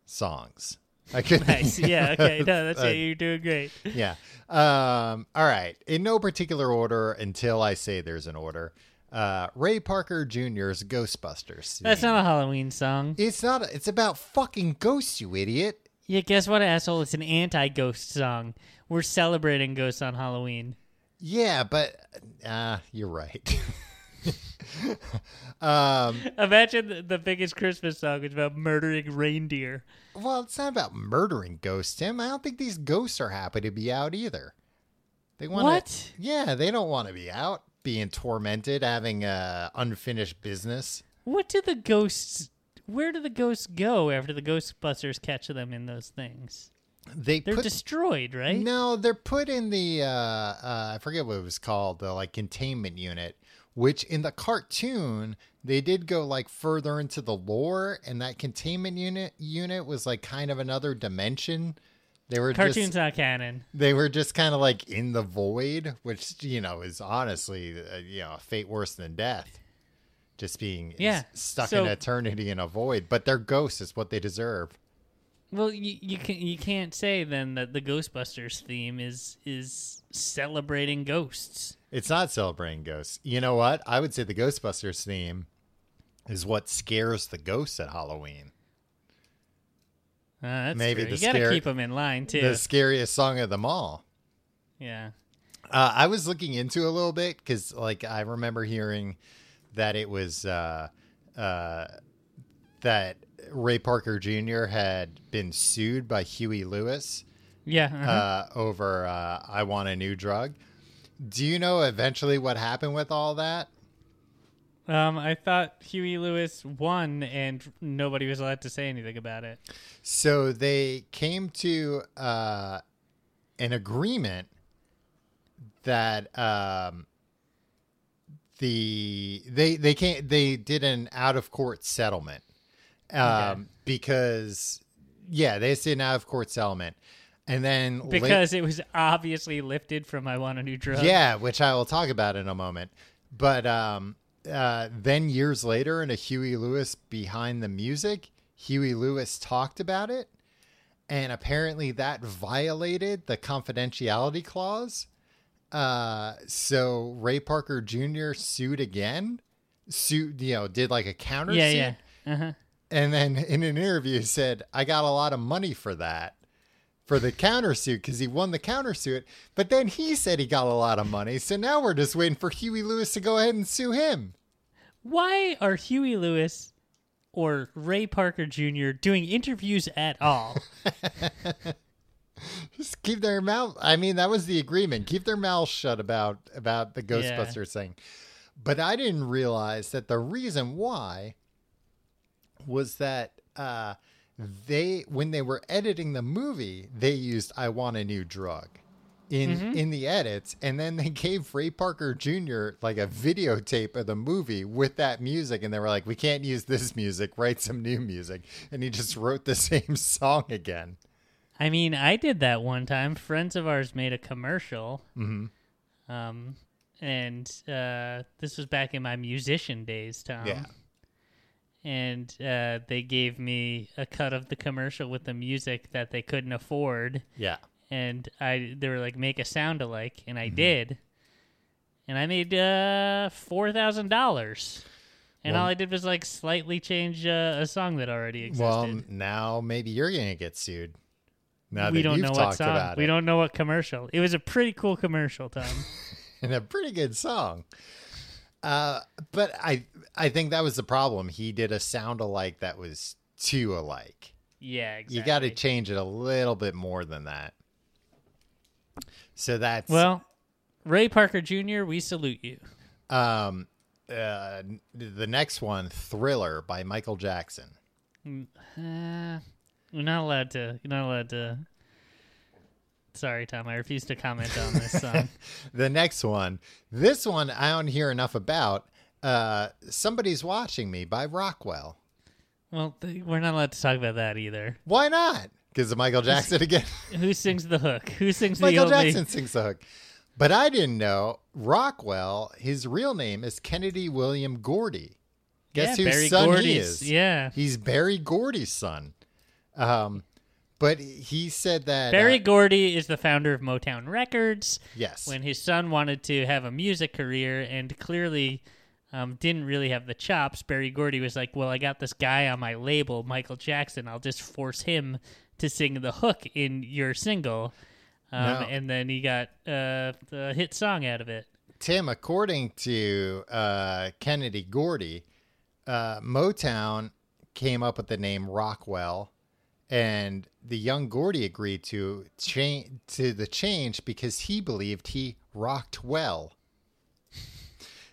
S2: songs. I could
S3: Nice. Yeah, okay. No, that's
S2: Uh,
S3: it. You're doing great.
S2: yeah. Um, all right. In no particular order until I say there's an order. Uh, Ray Parker Jr.'s Ghostbusters.
S3: That's not a Halloween song.
S2: It's not. It's about fucking ghosts, you idiot.
S3: Yeah, guess what, asshole? It's an anti-ghost song. We're celebrating ghosts on Halloween.
S2: Yeah, but uh, you're right. um,
S3: Imagine the, the biggest Christmas song is about murdering reindeer.
S2: well, it's not about murdering ghosts, Tim. I don't think these ghosts are happy to be out either. They want
S3: What?
S2: Yeah, they don't want to be out, being tormented, having uh, unfinished business.
S3: What do the ghosts? Where do the ghosts go after the Ghostbusters catch them in those things?
S2: They
S3: They're
S2: put
S3: destroyed, right?
S2: No, they're put in the uh, uh, I forget what it was called, the like containment unit. Which in the cartoon they did go like further into the lore, and that containment unit unit was like kind of another dimension. They were
S3: Cartoon's
S2: just
S3: not canon.
S2: they were just kind of like in the void, which you know is honestly uh, you know a fate worse than death. Just being s-
S3: Yeah,
S2: stuck
S3: so-
S2: in eternity in a void, but they're ghosts is what they deserve.
S3: Well, you, you can you can't say then that the Ghostbusters theme is is celebrating ghosts.
S2: It's not celebrating ghosts. You know what? I would say the Ghostbusters theme is what scares the ghosts at Halloween.
S3: Uh,
S2: Maybe
S3: true.
S2: the
S3: you gotta
S2: scare-
S3: keep them in line too.
S2: The scariest song of them all.
S3: yeah.
S2: Uh, I was looking into a little bit because, like, I remember hearing that it was uh, uh, that Ray Parker Jr. had been sued by Huey Lewis
S3: Yeah. uh-huh.
S2: uh, over uh, "I Want a New Drug." Do you know eventually what happened with all that?
S3: Um, I thought Huey Lewis won, and nobody was allowed to say anything about it.
S2: So they came to uh, an agreement that um, the they they can't they did an out of court settlement um,
S3: Okay.
S2: because yeah they did an out of court settlement and then
S3: Because it was obviously lifted from I Want a New Drug.
S2: yeah, which I will talk about in a moment. But um, uh, then years later, in a Huey Lewis behind the music, Huey Lewis talked about it, and apparently that violated the confidentiality clause. Uh, so Ray Parker Jr. sued again, sued you know did like a counter
S3: Yeah,
S2: suit,
S3: yeah. Uh-huh.
S2: and then in an interview said, "I got a lot of money for that." For the countersuit because he won the countersuit, but then he said he got a lot of money. So now we're just waiting for Huey Lewis to go ahead and sue him.
S3: Why are Huey Lewis or Ray Parker Jr. doing interviews at all?
S2: Just keep their mouth. I mean, that was the agreement. Keep their mouths shut about about the Ghostbusters thing. But I didn't realize that the reason why was that uh, they when they were editing the movie, they used "I Want a New Drug" in in the edits, and then they gave Ray Parker Jr. like a videotape of the movie with that music, and they were like, "We can't use this music. Write some new music," and he just wrote the same song again.
S3: I mean, I did that one time. Friends of ours made a commercial. Mm-hmm. Um, and uh, this was back in my musician days, Tom.
S2: Yeah.
S3: And uh, they gave me a cut of the commercial with the music that they couldn't afford.
S2: Yeah.
S3: And I, they were like, make a sound alike, and
S2: Mm-hmm.
S3: I did. And I made uh, four thousand dollars. And
S2: Well-
S3: all I did was like slightly change uh, a song that already existed.
S2: Well, now maybe you're gonna get sued. Now
S3: we
S2: that
S3: don't
S2: you've
S3: know what song. we don't know what commercial. It was a pretty cool commercial, Tom.
S2: and a pretty good song. Uh, but I I think that was the problem. He did a sound alike that was too alike.
S3: yeah, exactly.
S2: You got to change it a little bit more than that. So that's
S3: Well, Ray Parker Jr., we salute you.
S2: um uh the next one, Thriller by Michael Jackson.
S3: Uh, you're not allowed to. You're not allowed to. Sorry, Tom. I refuse to comment on this song.
S2: The next one, this one I don't hear enough about. Uh, Somebody's Watching Me by Rockwell.
S3: well, th- we're not allowed to talk about that either.
S2: Why not? Because of Michael Jackson again.
S3: Who sings the hook? Who sings the
S2: Michael? Jackson sings the hook. But I didn't know Rockwell, his real name is Kennedy William Gordy. Guess
S3: yeah,
S2: whose
S3: Berry
S2: son he is?
S3: Yeah,
S2: He's Berry Gordy's son. Um, but he said that
S3: Berry
S2: uh,
S3: Gordy is the founder of Motown Records.
S2: yes,
S3: when his son wanted to have a music career and clearly um, didn't really have the chops, Berry Gordy was like, "Well, I got this guy on my label, Michael Jackson. I'll just force him to sing the hook in your single." Um,
S2: No.
S3: And then he got uh, the hit song out of it.
S2: Tim. According to uh, Kennedy Gordy, uh, Motown came up with the name Rockwell, and the young Gordy agreed to change to the change because he believed he rocked well.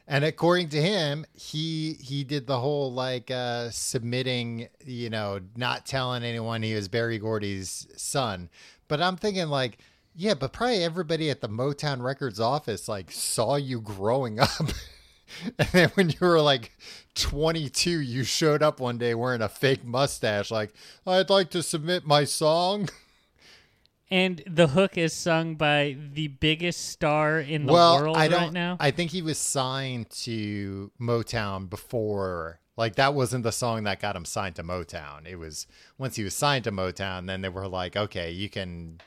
S2: And according to him, he he did the whole like uh, submitting, you know, not telling anyone he was Berry Gordy's son. But I'm thinking like, yeah, but probably everybody at the Motown Records office like saw you growing up. and then when you were like 22, you showed up one day wearing a fake mustache like, "I'd like to submit my song."
S3: And the hook is sung by the biggest star in the
S2: well,
S3: world
S2: I don't
S3: right now.
S2: I think he was signed to Motown before like that wasn't the song that got him signed to Motown. It was once he was signed to Motown, then they were like, okay, you can,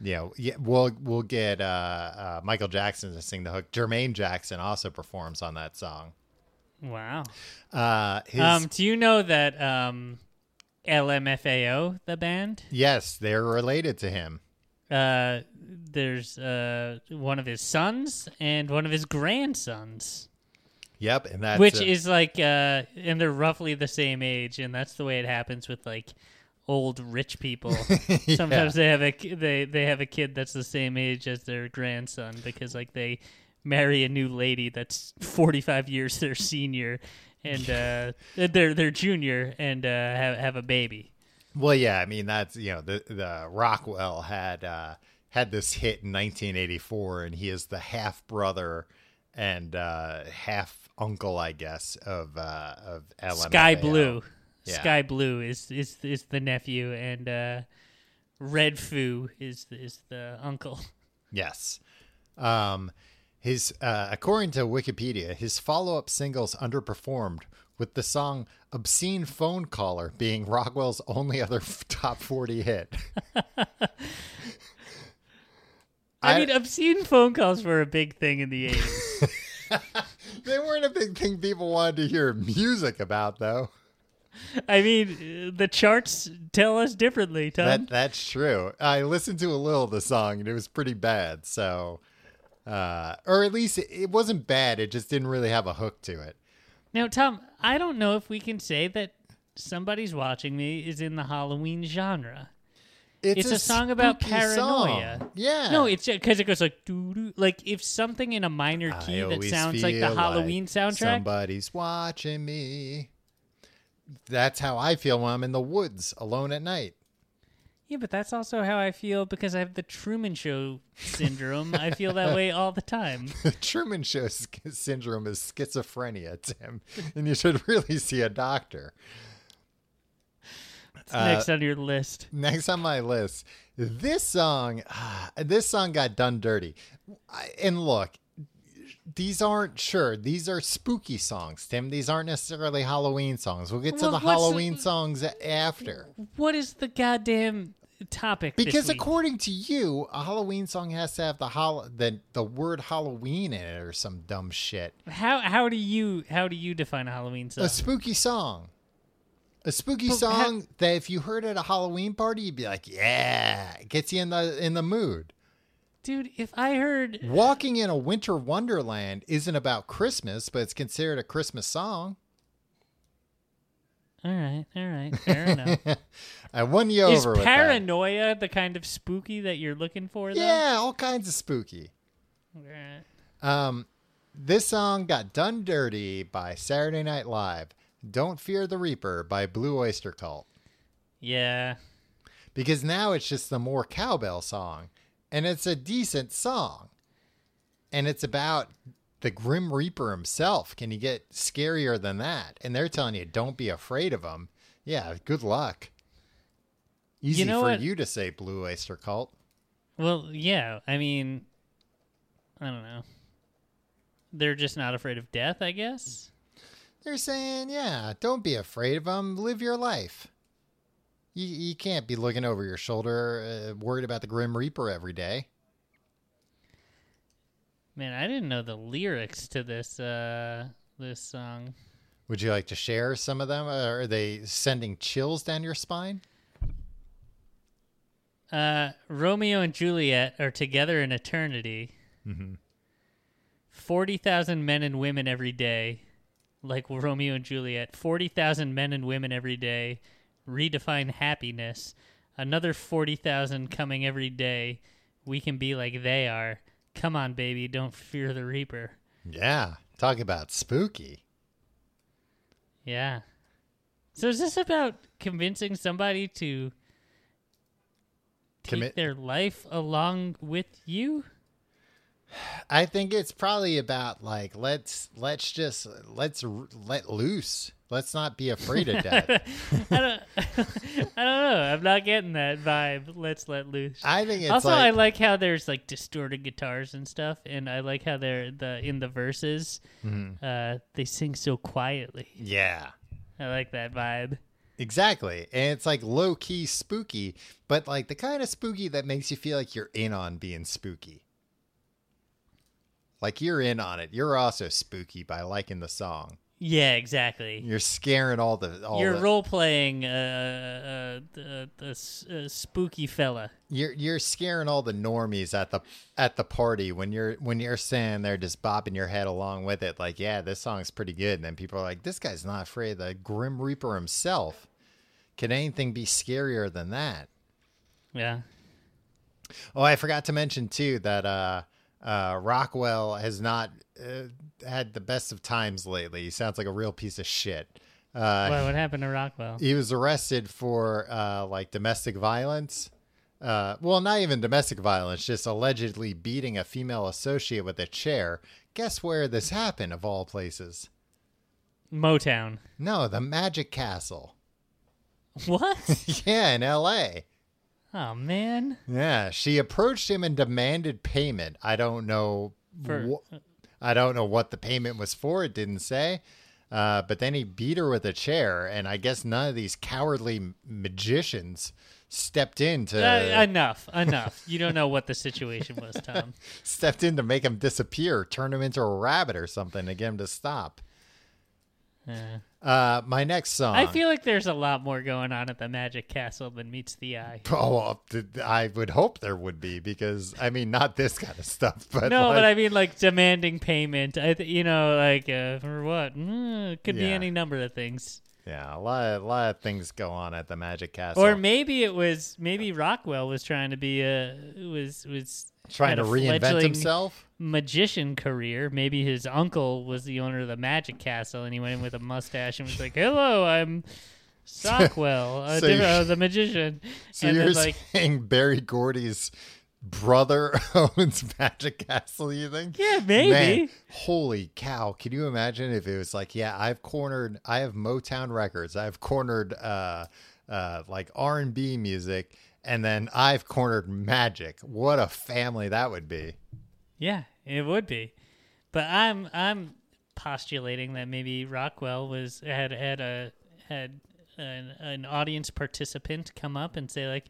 S2: know, yeah, we'll we'll get uh, uh, Michael Jackson to sing the hook. Jermaine Jackson also performs on that song.
S3: wow.
S2: Uh, his
S3: Um, do you know that um, LMFAO, the band,
S2: yes, they're related to him.
S3: uh, there's uh, one of his sons and one of his grandsons,
S2: Yep, and that's
S3: which is like, uh, and they're roughly the same age, and that's the way it happens with like old rich people. Sometimes they have a they they have a kid that's the same age as their grandson because like they marry a new lady that's 45 years their senior and uh, they're they're junior and uh, have have a baby.
S2: Well, yeah, I mean that's you know the the Rockwell had uh, had this hit in 1984, and he is the half brother and uh, half uncle, I guess, of uh, of LMFAO.
S3: SkyBlu.
S2: Yeah.
S3: Sky Blue is is is the nephew and uh, Red Foo is is the uncle.
S2: Yes. Um, his uh, according to Wikipedia, his follow-up singles underperformed, with the song "Obscene Phone Caller" being Rockwell's only other f- top 40 hit.
S3: I,
S2: I-
S3: mean, obscene phone calls were a big thing in the 80s.
S2: they weren't a big thing people wanted to hear music about, though.
S3: I mean, the charts tell us differently, Tom.
S2: That that's true. I listened to a little of the song and it was pretty bad. So, uh, or at least it, it wasn't bad. It just didn't really have a hook to it.
S3: Now, Tom, I don't know if we can say that somebody's watching me is in the Halloween genre. It's a song about paranoia.
S2: song. Yeah.
S3: No, it's because it goes like doo. Like if something in a minor
S2: I
S3: key that sounds like the Halloween
S2: like
S3: soundtrack.
S2: Somebody's watching me. That's how I feel when I'm in the woods alone at night.
S3: Yeah, but that's also how I feel because I have the Truman Show syndrome. I feel that way all the time.
S2: The Truman Show syndrome is schizophrenia, Tim, and you should really see a doctor.
S3: It's next on your list.
S2: Next on my list, this song, ah, this song got done dirty. I- And look, these aren't sure. These are spooky songs, Tim. These aren't necessarily Halloween songs. We'll get to
S3: Well,
S2: the
S3: what's the-
S2: Halloween songs after.
S3: What is the goddamn topic?
S2: Because according to you, a Halloween song has to have the hol- the the word Halloween in it or some dumb shit.
S3: how how do you how do you define a Halloween song?
S2: A spooky song. A spooky
S3: But
S2: song that if you heard at a Halloween party, you'd be like, "Yeah!" It gets you in the in the mood.
S3: Dude, if I heard
S2: Walking in a winter wonderland isn't about Christmas, but it's considered a Christmas song.
S3: All right, all right, fair enough.
S2: I won you
S3: Is
S2: over with that.
S3: paranoia the kind of spooky that you're looking for? Though?
S2: Yeah, all kinds of spooky.
S3: Alright.
S2: Um, this song got done dirty by Saturday Night Live. "Don't Fear the Reaper" by Blue Oyster Cult.
S3: Yeah.
S2: because now it's just the more cowbell song and it's a decent song and it's about the grim reaper himself can you get scarier than that and they're telling you don't be afraid of him yeah good luck easy
S3: know
S2: for
S3: what?
S2: you to say blue oyster cult
S3: Well, yeah. I mean, I don't know. They're just not afraid of death, I guess.
S2: they're saying yeah don't be afraid of them. live your life you, you can't be looking over your shoulder uh, worried about the grim reaper every day
S3: Man, I didn't know the lyrics to this uh this song.
S2: Would you like to share some of them? Uh, Are they sending chills down your spine?
S3: Uh Romeo and Juliet are together in eternity.
S2: Mm-hmm.
S3: 40,000 men and women every day. Like Romeo and Juliet. 40,000 men and women every day. Redefine happiness. Another 40,000 coming every day. We can be like they are. Come on, baby. Don't fear the Reaper.
S2: Yeah, talk about spooky.
S3: Yeah. So is this about convincing somebody to take
S2: Commit-
S3: their life along with you?
S2: I think it's probably about like let's let's just let's r- let loose. Let's not be afraid of death.
S3: I don't. I don't know. I'm not getting that vibe. Let's let loose.
S2: I think it's
S3: also,
S2: like
S3: I like how there's like distorted guitars and stuff, and I like how they're the in the verses.
S2: Mm-hmm.
S3: Uh, they sing so quietly.
S2: yeah,
S3: I like that vibe.
S2: exactly, and it's like low key spooky, but like the kind of spooky that makes you feel like you're in on being spooky. Like you're in on it. You're also spooky by liking the song.
S3: Yeah, exactly.
S2: You're scaring all the all
S3: You're
S2: the,
S3: role playing uh, uh, s- uh, spooky fella.
S2: You're you're scaring all the normies at the at the party when you're when you're standing there just bobbing your head along with it like yeah this song's pretty good and then people are like this guy's not afraid of the grim reaper himself can anything be scarier than that
S3: Yeah.
S2: oh I forgot to mention too that uh Rockwell has not uh, had the best of times lately. He sounds like a real piece of shit. Uh,
S3: What, what happened to Rockwell?
S2: he was arrested for uh, like domestic violence. Uh, well, not even domestic violence, just allegedly beating a female associate with a chair. Guess where this happened, of all places?
S3: Motown.
S2: No, the Magic Castle.
S3: What?
S2: yeah, in L.A.
S3: oh man.
S2: Yeah, she approached him and demanded payment. I don't know.
S3: For
S2: wh- I don't know what the payment was for. It didn't say. Uh, but then he beat her with a chair, and I guess none of these cowardly magicians stepped in to
S3: Uh, enough, enough. You don't know what the situation was, Tom.
S2: stepped in to make him disappear, turn him into a rabbit or something to get him to stop.
S3: Uh,
S2: Uh, my next song.
S3: I feel like there's a lot more going on at the Magic Castle than meets the eye.
S2: Oh, I would hope there would be because I mean, not this kind of stuff, but
S3: no,
S2: like-
S3: but I mean like demanding payment. I th- you know, like uh, for what? Mm, it could be any number of things.
S2: yeah, a lot, a lot of things go on at the Magic Castle.
S3: Or maybe it was maybe Rockwell was trying to be a was was
S2: trying to reinvent himself.
S3: Magician career. Maybe his uncle was the owner of the Magic Castle, and he went in with a mustache and was like, "Hello, I'm Sockwell, uh,
S2: So you-
S3: uh, the magician."
S2: So
S3: and
S2: you're
S3: then like,
S2: saying Berry Gordy's brother owns Magic Castle? You think?
S3: yeah, maybe.
S2: Man, holy cow! Can you imagine if it was like, yeah, I've cornered, I have Motown Records, I've cornered, uh, uh, like R and B music, and then I've cornered Magic. What a family that would be!
S3: Yeah, it would be. But I'm I'm postulating that maybe Rockwell was had had a had an, an audience participant come up and say like,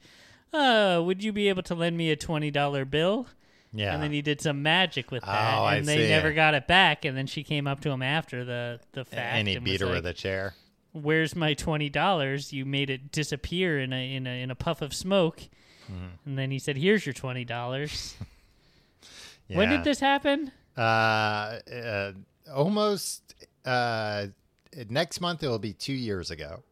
S3: "Uh, would you be able to lend me a twenty dollar bill?"
S2: Yeah,
S3: And then he did some magic with that,
S2: Oh, I
S3: and they
S2: see.
S3: never got it back. And then she came up to him after the the fact,
S2: and he
S3: was
S2: beat her
S3: like,
S2: with a chair.
S3: "Where's my twenty dollars? You made it disappear in a in a in a puff of smoke."
S2: Mm-hmm.
S3: And then he said, "Here's your twenty dollars." When did this happen?
S2: Uh, uh, almost. Uh, next month it will be two years ago.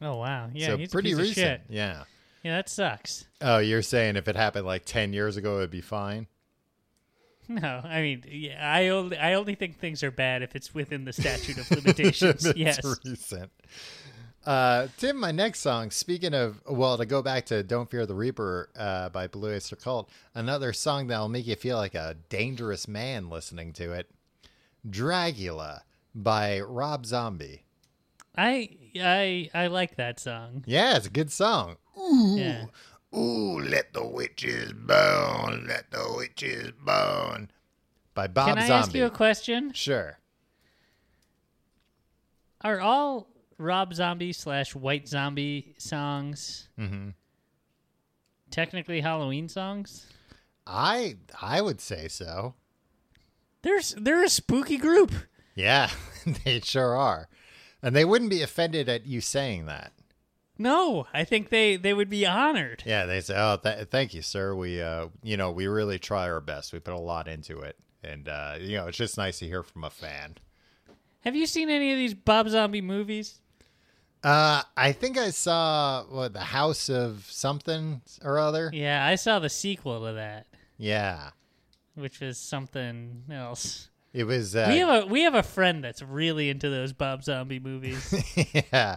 S3: Oh wow, yeah,
S2: so pretty recent. Yeah.
S3: Yeah, that sucks.
S2: Oh, you're saying if it happened like ten years ago, it'd be fine.
S3: No, I mean, yeah, I only I only think things are bad if it's within the statute of limitations.
S2: It's
S3: yes.
S2: recent. Uh, Tim, my next song. Speaking of, well, to go back to "Don't Fear the Reaper" uh, by Blue Oyster Cult, another song that'll make you feel like a dangerous man listening to it. "Dragula" by Rob Zombie.
S3: I I I like that song.
S2: Yeah, it's a good song.
S3: Yeah.
S2: Ooh, let the witches bone, let the witches bone. By Bob Zombie.
S3: Can I
S2: Zombie.
S3: ask you a question?
S2: Sure.
S3: Are all Rob Zombie slash White Zombie songs
S2: Mm-hmm.
S3: technically Halloween songs?
S2: I I would say so.
S3: There's they're a spooky group.
S2: Yeah, they sure are. And they wouldn't be offended at you saying that.
S3: No, I think they they would be honored.
S2: Yeah, they say, "Oh, th- thank you, sir. We, uh, you know, we really try our best. We put a lot into it, and uh, you know, it's just nice to hear from a fan."
S3: Have you seen any of these Bob Zombie movies?
S2: Uh, I think I saw what the House of something or other.
S3: Yeah, I saw the sequel to that,
S2: Yeah,
S3: which was something else.
S2: it was. Uh,
S3: we have a we have a friend that's really into those Bob Zombie movies.
S2: yeah,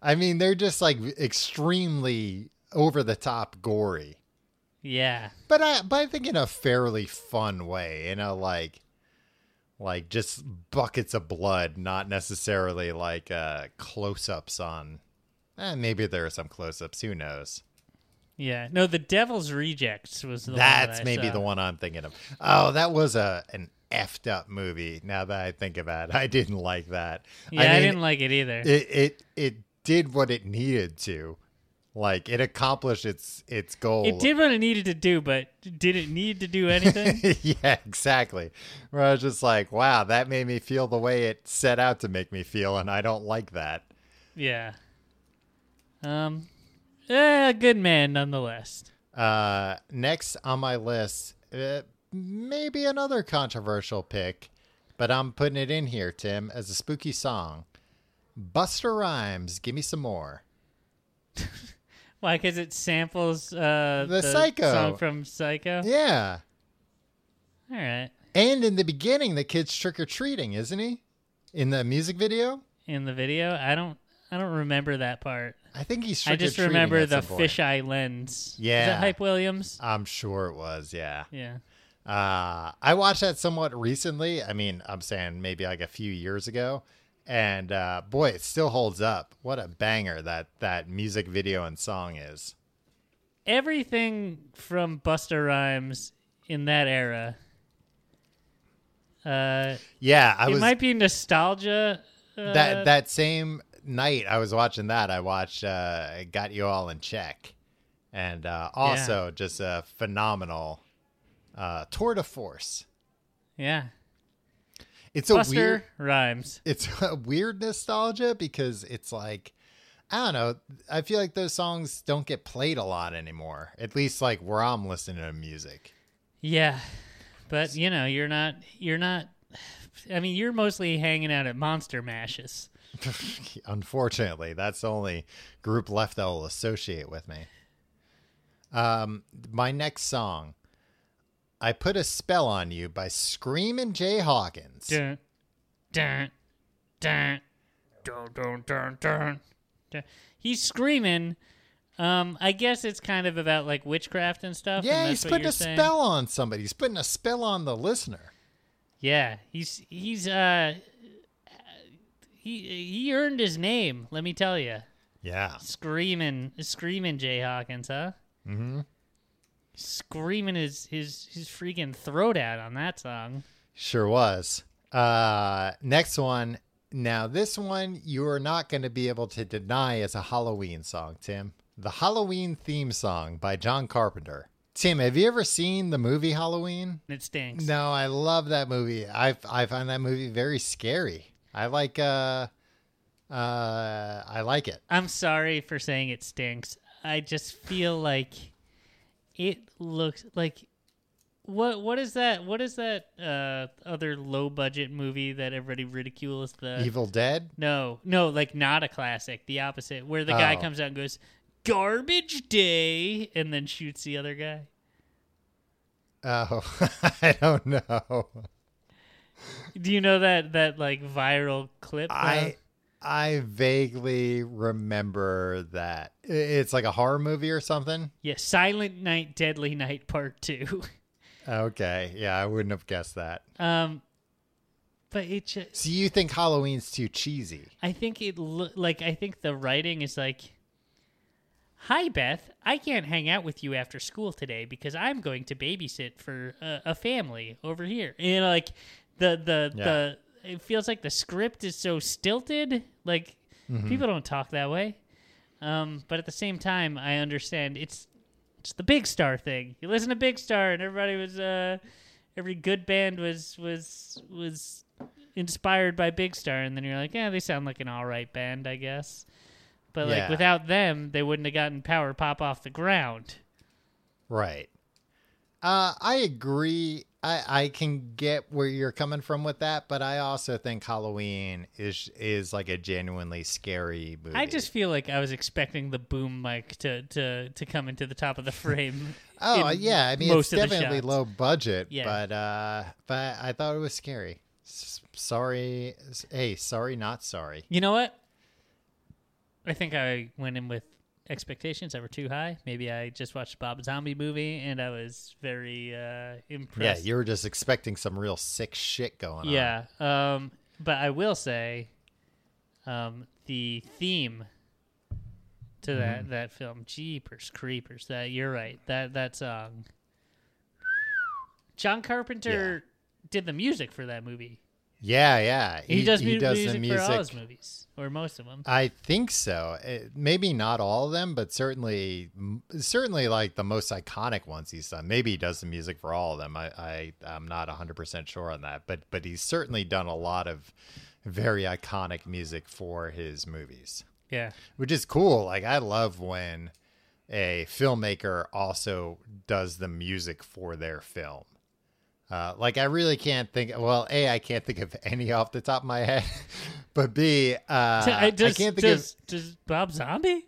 S2: I mean, they're just like extremely over the top gory.
S3: yeah,
S2: but I but I think in a fairly fun way, you know, like like just buckets of blood, not necessarily like uh close ups on eh, maybe there are some close ups, who knows.
S3: yeah. No, the Devil's Rejects was the one that
S2: That's
S3: I
S2: maybe
S3: saw.
S2: the one I'm thinking of. Oh, that was a an effed up movie. Now that I think about it, I didn't like that.
S3: Yeah, I,
S2: mean,
S3: didn't like it either.
S2: it. It it did what it needed to, like it accomplished its its goal.
S3: It did what it needed to do, but did it need to do anything?
S2: yeah, exactly. Where I was just like, wow, that made me feel the way it set out to make me feel, and I don't like that.
S3: yeah. Um, eh, good man nonetheless.
S2: Uh, next on my list, uh, maybe another controversial pick, but I'm putting it in here, Tim, as a spooky song. Busta Rhymes, give me some more.
S3: Why? Because it samples uh,
S2: The Psycho.
S3: song from Psycho.
S2: Yeah,
S3: All right.
S2: And in the beginning, the kid's trick or treating, isn't he? In the music video,
S3: In the video, I don't I don't remember that part.
S2: I think he's.
S3: I just remember the fisheye lens. Is
S2: Yeah.
S3: that Hype Williams?
S2: I'm sure it was. Yeah.
S3: Yeah.
S2: Uh, I watched that somewhat recently. I mean, I'm saying maybe like a few years ago, and uh, boy, it still holds up. What a banger that that music video and song is.
S3: Everything from Busta Rhymes in that era. Uh,
S2: Yeah, I
S3: it
S2: was
S3: might be nostalgia. Uh,
S2: that that same night I was watching that. I watched uh, "Got You All in Check," and uh, also just a phenomenal uh, tour de force.
S3: yeah.
S2: It's a
S3: Buster
S2: weird.
S3: Rhymes.
S2: it's a weird nostalgia because it's like I don't know. I feel like those songs don't get played a lot anymore. At least like where I'm listening to music.
S3: Yeah. But you know, you're not you're not I mean, you're mostly hanging out at Monster Mashes.
S2: Unfortunately, that's the only group left that will associate with me. Um, my next song, "I Put a Spell on You" by screaming Jay Hawkins.
S3: Dun, dun, dun, dun, dun, dun, dun, dun. He's screaming. Um, I guess it's kind of about like witchcraft and stuff.
S2: Yeah,
S3: and
S2: he's putting a
S3: saying?
S2: spell on somebody. He's putting a spell on the listener.
S3: Yeah, he's he's uh he he earned his name. Let me tell you,
S2: Yeah.
S3: screaming, screaming Jay Hawkins, huh?
S2: Mm-hmm.
S3: Screaming his his his freaking throat out on that song.
S2: Sure was. Uh, next one. Now, this one you are not going to be able to deny as a Halloween song, Tim. The Halloween theme song by John Carpenter. Tim, have you ever seen the movie Halloween?
S3: It stinks.
S2: No, I love that movie. I I find that movie very scary. I like uh uh I like it.
S3: I'm sorry for saying it stinks. I just feel like it looks like what what is that what is that uh other low budget movie that everybody ridicules the
S2: Evil Dead?
S3: No, no, like not a classic, the opposite where the guy
S2: Oh.
S3: comes out and goes garbage day and then shoots the other guy.
S2: Oh, I don't know.
S3: Do you know that that like viral clip? uh,
S2: I I vaguely remember that. It's like a horror movie or something.
S3: yeah, Silent Night Deadly Night Part 2.
S2: Okay, yeah, I wouldn't have guessed that.
S3: um but it just
S2: So you think Halloween's too cheesy?
S3: I think it lo- like I think the writing is like Hi Beth, I can't hang out with you after school today because I'm going to babysit for a, a family over here. You know like the the
S2: Yeah.
S3: the it feels like the script is so stilted like people don't talk that way. Um but at the same time I understand it's it's the Big Star thing. You listen to Big Star and everybody was uh every good band was was was inspired by Big Star, and then you're like, yeah, they sound like an all right band, I guess. But like without them, they wouldn't have gotten Power Pop off the ground.
S2: Right. Uh, I agree. I, I can get where you're coming from with that, but I also think Halloween is is like a genuinely scary movie.
S3: I just feel like I was expecting the boom mic to to to come into the top of the frame.
S2: oh yeah, I mean it's definitely low budget,
S3: Yeah.
S2: but uh, but I thought it was scary. S- sorry, hey, sorry, not sorry.
S3: You know what? I think I went in with expectations that were too high. Maybe I just watched Bob Zombie movie and I was very uh, impressed.
S2: Yeah, you were just expecting some real sick shit going on.
S3: Yeah. Um, but I will say, um, the theme to
S2: Mm-hmm.
S3: that that film, Jeepers Creepers. That you're right. That that song. John Carpenter did the music for that movie.
S2: Yeah, yeah.
S3: He, does,
S2: he
S3: mu-
S2: does
S3: music,
S2: the music.
S3: for all his movies, or most of them.
S2: I think so. It- maybe not all of them, but certainly, certainly like the most iconic ones he's done. Maybe he does the music for all of them. I, I I'm not 100 percent sure on that, but but he's certainly done a lot of very iconic music for his movies,
S3: Yeah.
S2: which is cool. Like I love when a filmmaker also does the music for their film. Uh, like I really can't think. Well, a I can't think of any off the top of my head, but b uh,
S3: I, does,
S2: I can't think
S3: does, does Bob Zombie?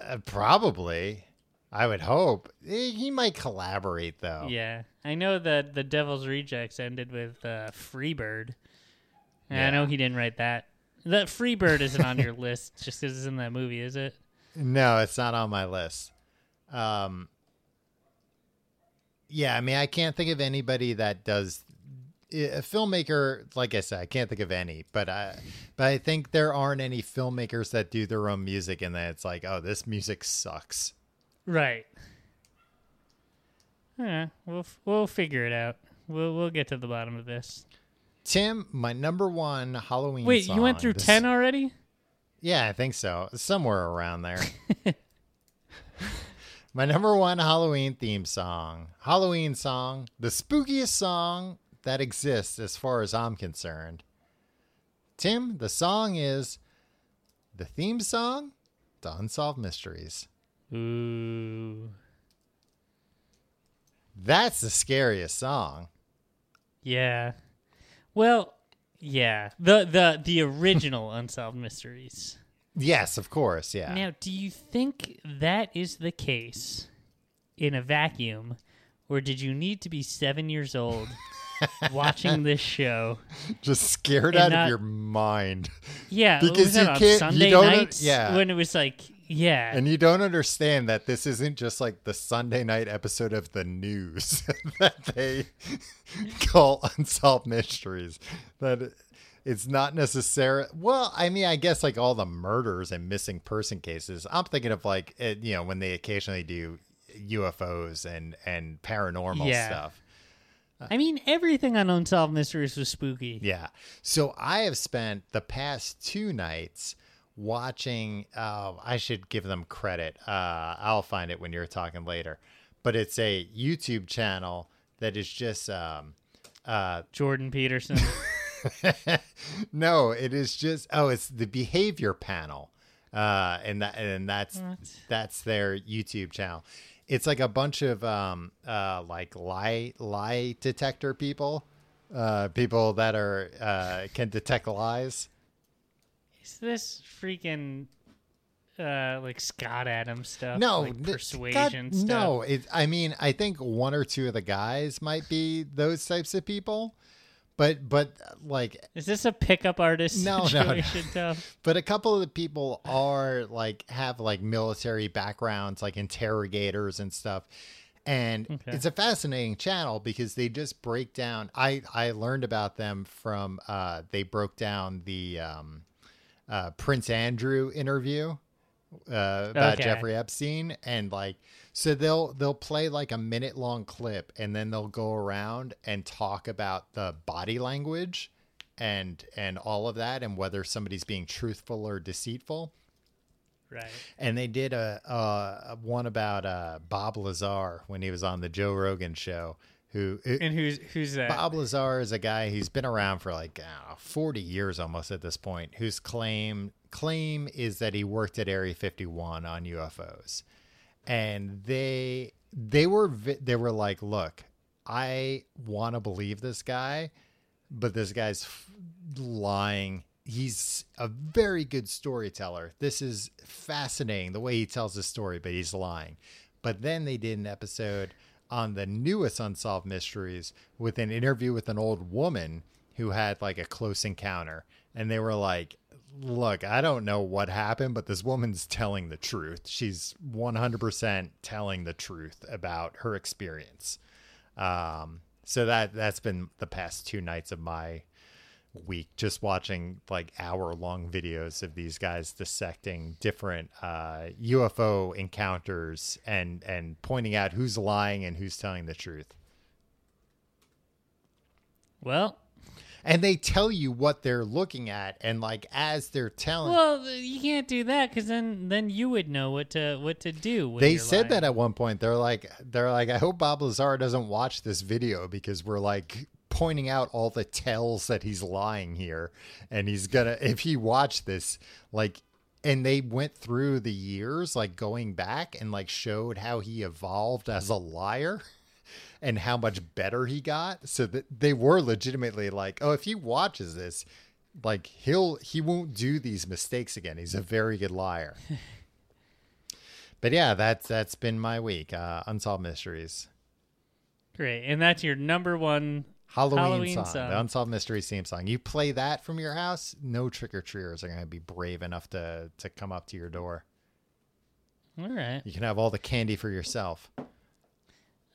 S2: uh, probably. I would hope Eh, he might collaborate though.
S3: Yeah. I know that the Devil's Rejects ended with uh, Freebird. And I know he didn't write that. That Freebird isn't on your list just because it's in that movie, is it?
S2: No, it's not on my list. Um, yeah, I mean, I can't think of anybody that does eh, a filmmaker. Like I said, I can't think of any, but I, but I think there aren't any filmmakers that do their own music, and then it's like, oh, this music sucks.
S3: Right. Yeah, we'll we'll figure it out. We'll we'll get to the bottom of this.
S2: Tim, my number one Halloween.
S3: Wait, you went through
S2: this-
S3: ten already?
S2: Yeah, I think so. Somewhere around there. My number one Halloween theme song, Halloween song, the spookiest song that exists as far as I'm concerned. Tim, the song is the theme song to Unsolved Mysteries.
S3: Ooh.
S2: That's the scariest song.
S3: Yeah. Well, yeah. The the the original Unsolved Mysteries.
S2: Yes, of course. Yeah.
S3: Now, do you think that is the case in a vacuum, or did you need to be seven years old watching this show?
S2: Just scared out
S3: not-
S2: of your mind.
S3: Yeah,
S2: Because you
S3: on
S2: can't- you
S3: Sunday
S2: don't-
S3: nights
S2: yeah.
S3: when it was like, yeah,
S2: And you don't understand that this isn't just like the Sunday night episode of the news that they call unsolved mysteries. That it's not necessary. Well, I mean, I guess like all the murders and missing person cases. I'm thinking of like it, you know when they occasionally do UFOs and and paranormal
S3: Yeah.
S2: stuff.
S3: I mean, everything on Unsolved Mysteries was spooky.
S2: Yeah. So I have spent the past two nights watching. Uh, I should give them credit. Uh, I'll find it when you're talking later. But it's a YouTube channel that is just. Um, uh,
S3: Jordan Peterson.
S2: no, it is just. Oh, it's the Behavior Panel, uh, and that and that's
S3: What?
S2: that's their YouTube channel. It's like a bunch of um, uh, like lie lie detector people, uh, people that are uh, can detect lies.
S3: is this freaking uh like Scott Adams stuff?
S2: No,
S3: like persuasion
S2: God,
S3: stuff.
S2: No, it, I mean, I think one or two of the guys might be those types of people, but but like,
S3: Is this a pickup artist
S2: No, no, no. but a couple of the people are like have like military backgrounds, like interrogators and stuff. And
S3: Okay.
S2: it's a fascinating channel because they just break down. I I learned about them from uh, they broke down the um, uh, Prince Andrew interview uh, about
S3: Okay.
S2: Jeffrey Epstein, and like so they'll they'll play like a minute long clip, and then they'll go around and talk about the body language and and all of that, and whether somebody's being truthful or deceitful.
S3: Right.
S2: And they did a, a one about uh, Bob Lazar when he was on the Joe Rogan show. Who
S3: And who's who's that?
S2: Bob Lazar is a guy who's been around for like uh, 40 years almost at this point, whose claim claim is that he worked at Area 51 on UFOs. And they they were they were like, "Look, I want to believe this guy, but this guy's f- lying. He's a very good storyteller. This is fascinating the way he tells his story, but he's lying." But then they did an episode on the newest unsolved mysteries with an interview with an old woman who had like a close encounter and they were like look i don't know what happened but this woman's telling the truth she's 100% telling the truth about her experience um, so that that's been the past two nights of my week just watching like hour long videos of these guys dissecting different uh, UFO encounters and and pointing out who's lying and who's telling the truth.
S3: Well,
S2: And they tell you what they're looking at and like as they're telling
S3: well, you can't do that because then then you would know what to what to do.
S2: They said
S3: lying.
S2: that at one point. They're like they're like I hope Bob Lazar doesn't watch this video because we're like pointing out all the tells that he's lying here and he's gonna if he watched this like and they went through the years like going back and like showed how he evolved as a liar and how much better he got so that they were legitimately like oh if he watches this like he'll he won't do these mistakes again he's a very good liar but yeah that's that's been my week uh unsolved mysteries
S3: Great, and that's your number one.
S2: Halloween,
S3: Halloween
S2: song,
S3: song.
S2: the Unsolved Mysteries theme song. You play that from your house, no trick or treaters are going to be brave enough to to come up to your door.
S3: All right.
S2: You can have all the candy for yourself.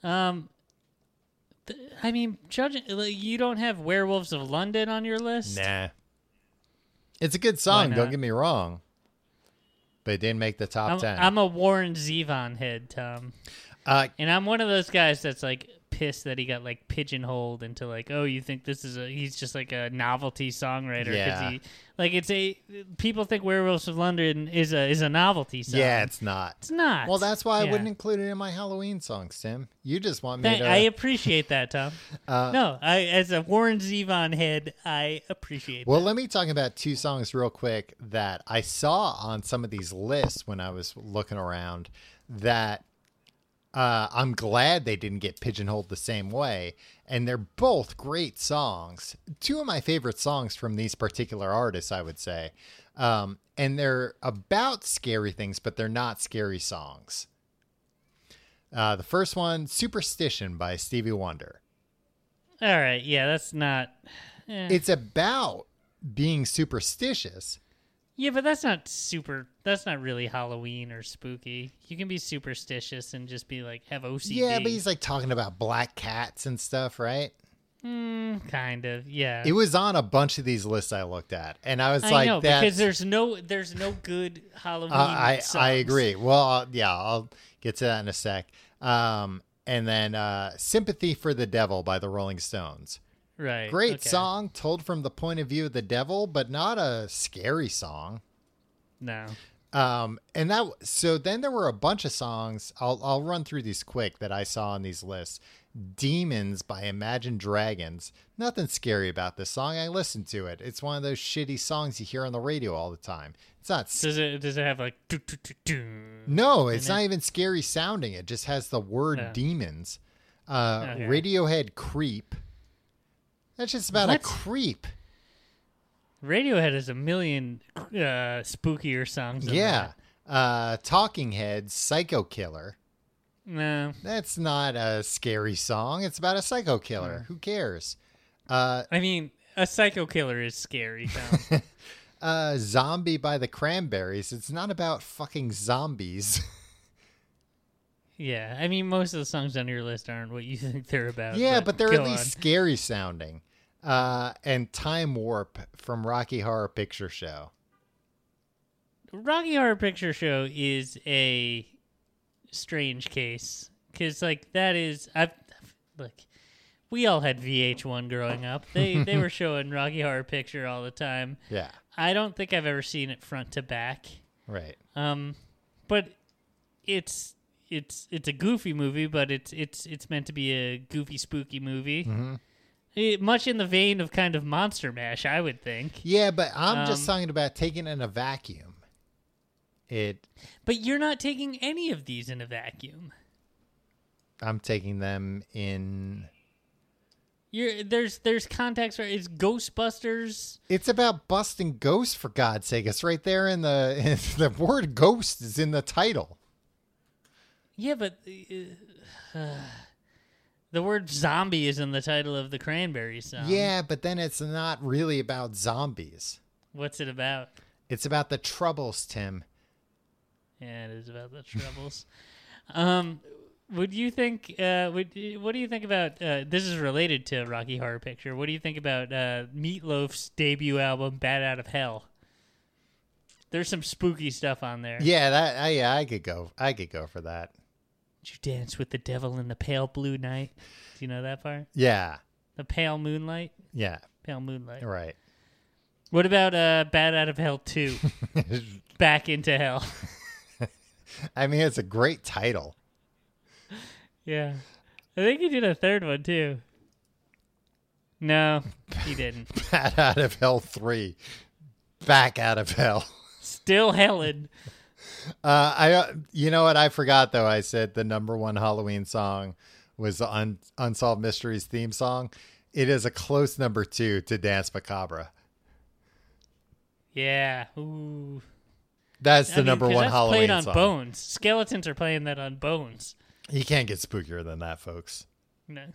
S3: Um, th- I mean, judging like, you don't have Werewolves of London on your list.
S2: Nah, it's a good song. Don't get me wrong, but it didn't make the top
S3: I'm,
S2: ten.
S3: I'm a Warren Zevon head, Tom,
S2: uh,
S3: and I'm one of those guys that's like pissed that he got like pigeonholed into like, oh, you think this is a he's just like a novelty songwriter because
S2: Yeah.
S3: he like it's a people think Werewolves of London is a is a novelty song.
S2: yeah, it's not.
S3: it's not.
S2: Well, that's why I wouldn't include it in my Halloween songs, Tim. You just want me
S3: Thank-
S2: to.
S3: I appreciate that, Tom.
S2: Uh,
S3: no, I as a Warren Zevon head, I appreciate. It.
S2: Well, let me talk about two songs real quick that I saw on some of these lists when I was looking around that uh, I'm glad they didn't get pigeonholed the same way. And they're both great songs. Two of my favorite songs from these particular artists, I would say. Um, and they're about scary things, but they're not scary songs. Uh, the first one, Superstition by Stevie Wonder.
S3: All right, yeah, that's not. eh.
S2: It's about being superstitious,
S3: Yeah, but that's not super. That's not really Halloween or spooky. You can be superstitious and just be like have OCD.
S2: Yeah, but he's like talking about black cats and stuff, right?
S3: Mm, kind of. Yeah.
S2: It was on a bunch of these lists I looked at, and I was
S3: I
S2: like,
S3: know
S2: "That's."
S3: because there's no there's no good Halloween.
S2: uh, I I agree. Well, uh, yeah, I'll get to that in a sec. Um, and then uh, "Sympathy for the Devil" by the Rolling Stones.
S3: Right.
S2: Great
S3: okay.
S2: song, told from the point of view of the devil, but not a scary song.
S3: No.
S2: Um, and that so then there were a bunch of songs. I'll I'll run through these quick that I saw on these lists. Demons by Imagine Dragons. Nothing scary about this song. I listened to it. It's one of those shitty songs you hear on the radio all the time. It's not.
S3: Does it does it have like doo, doo, doo?
S2: No, it's not
S3: it?
S2: even scary sounding. It just has the word
S3: Yeah.
S2: demons. Uh,
S3: Okay.
S2: Radiohead Creep. That's just about a creep.
S3: Radiohead has a million uh, spookier songs.
S2: Yeah. Uh, Talking Heads Psycho Killer.
S3: No.
S2: That's not a scary song. It's about a psycho killer. Who cares? Uh,
S3: I mean, a psycho killer is scary.
S2: Uh, Zombie by the Cranberries. It's not about fucking zombies.
S3: yeah. I mean, most of the songs on your list aren't what you think they're about.
S2: yeah, but they're at least scary sounding. Uh, and Time Warp from Rocky Horror Picture Show.
S3: Rocky Horror Picture Show is a strange case because, like, that is I've look. We all had VH1 growing up. They they were showing Rocky Horror Picture all the time.
S2: Yeah,
S3: I don't think I've ever seen it front to back.
S2: right.
S3: Um, but it's it's it's a goofy movie, but it's it's it's meant to be a goofy, spooky movie.
S2: Mm-hmm.
S3: Eh, much in the vein of kind of Monster Mash, I would think.
S2: Yeah, but I'm just
S3: Um,
S2: talking about taking in a vacuum. It.
S3: But you're not taking any of these in a vacuum.
S2: I'm taking them in.
S3: You're there's there's context where it's Ghostbusters.
S2: It's about busting ghosts for God's sake. It's right there in the in the word ghost is in the title.
S3: Yeah, but uh, the word zombie is in the title of the Cranberry song.
S2: Yeah, but then it's not really about zombies.
S3: What's it about?
S2: It's about the troubles, Tim.
S3: Yeah, it is about the troubles. um, would you think? Uh, would what do you think about? Uh, this is related to Rocky Horror Picture. What do you think about uh, Meatloaf's debut album, "Bat Out of Hell"? There's some spooky stuff on there.
S2: Yeah, that I, yeah, I could go. I could go for that.
S3: You dance with the devil in the pale blue night? Do you know that part?
S2: Yeah,
S3: The pale moonlight,
S2: yeah,
S3: pale moonlight.
S2: right.
S3: What about uh, "Bat Out of Hell" two? Back into hell.
S2: I mean, it's a great title.
S3: Yeah. I think he did a third one too. No, he didn't.
S2: Bat out of hell three, back out of hell.
S3: Still Helen.
S2: Uh, I, uh, you know what? I forgot though. I said the number one Halloween song was the Un- Unsolved Mysteries theme song. It is a close number two to Danse Macabre.
S3: Yeah. Ooh.
S2: That's the
S3: I mean,
S2: number one
S3: that's
S2: Halloween
S3: played on
S2: song.
S3: Bones. Skeletons are playing that on Bones.
S2: You can't get spookier than that, folks.
S3: No.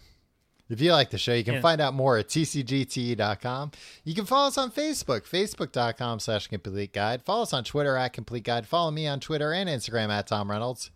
S2: If you like the show, you can
S3: Yeah.
S2: find out more at tcgte.com. You can follow us on Facebook, facebook.com slash complete guide. Follow us on Twitter at complete guide. Follow me on Twitter and Instagram at Tom Reynolds.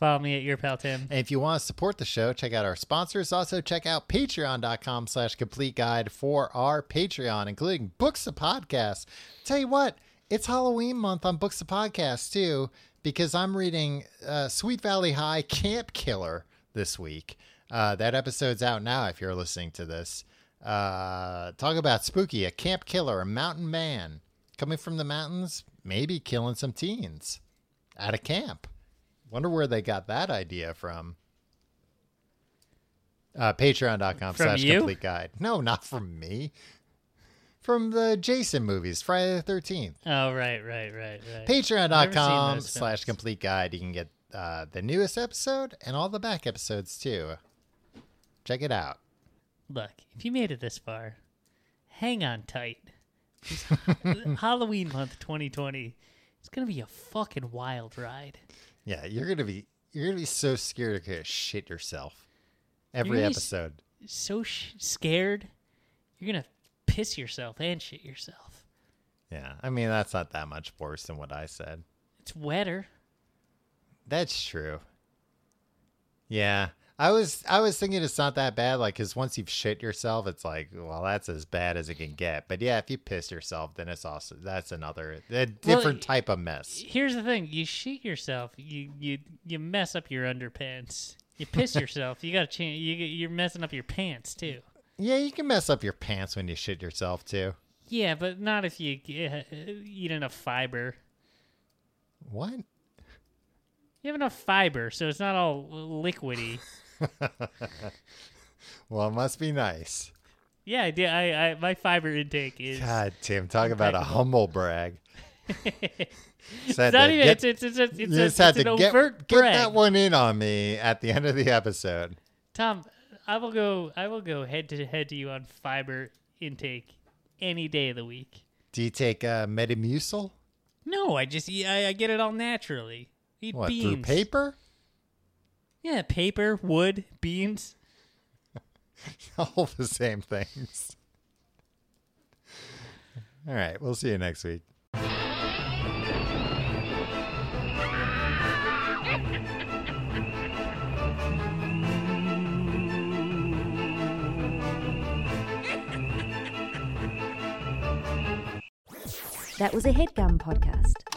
S3: Follow me at your pal Tim.
S2: And if you want to support the show, check out our sponsors. Also, check out patreon.com slash complete guide for our Patreon, including Books of Podcasts. Tell you what, it's Halloween month on Books of Podcasts, too, because I'm reading uh, Sweet Valley High Camp Killer this week. Uh, that episode's out now if you're listening to this. Uh, talk about spooky, a camp killer, a mountain man coming from the mountains, maybe killing some teens at a camp. Wonder where they got that idea from. Uh, Patreon.com slash complete guide. No, not from me. From the Jason movies, Friday the 13th.
S3: Oh right, right, right, right.
S2: Patreon.com slash complete guide. You can get uh, the newest episode and all the back episodes too. Check it out.
S3: Look, if you made it this far, hang on tight. Halloween month 2020 it's gonna be a fucking wild ride.
S2: Yeah, you're gonna be you're gonna be so scared you're gonna shit yourself every episode.
S3: So sh- scared, you're gonna piss yourself and shit yourself.
S2: Yeah, I mean that's not that much worse than what I said.
S3: It's wetter.
S2: That's true. Yeah, I was I was thinking it's not that bad. Like, cause once you've shit yourself, it's like, well, that's as bad as it can get. But yeah, if you piss yourself, then it's also that's another a different type of mess.
S3: Here's the thing: you shit yourself, you you you mess up your underpants. You piss yourself, you gotta change. You, you're messing up your pants too.
S2: Yeah, you can mess up your pants when you shit yourself too.
S3: Yeah, but not if you uh, eat enough fiber.
S2: What?
S3: You have enough fiber, so it's not all liquidy.
S2: Well, it must be nice.
S3: yeah, I, did- I, I my fiber intake is.
S2: God, Tim, talk about a humble brag.
S3: it's not even.
S2: get-
S3: it's it's it's, it's,
S2: just had to
S3: an
S2: get,
S3: overt
S2: get
S3: brag.
S2: that one in on me at the end of the episode.
S3: Tom, I will go. I will go head to head to you on fiber intake any day of the week.
S2: Do you take uh, Metamucil?
S3: No, I just eat- I, I get it all naturally. Eat
S2: What
S3: beans.
S2: through paper?
S3: Yeah, paper, wood, beans.
S2: All the same things. All right, we'll see you next week.
S1: That was a headgum podcast.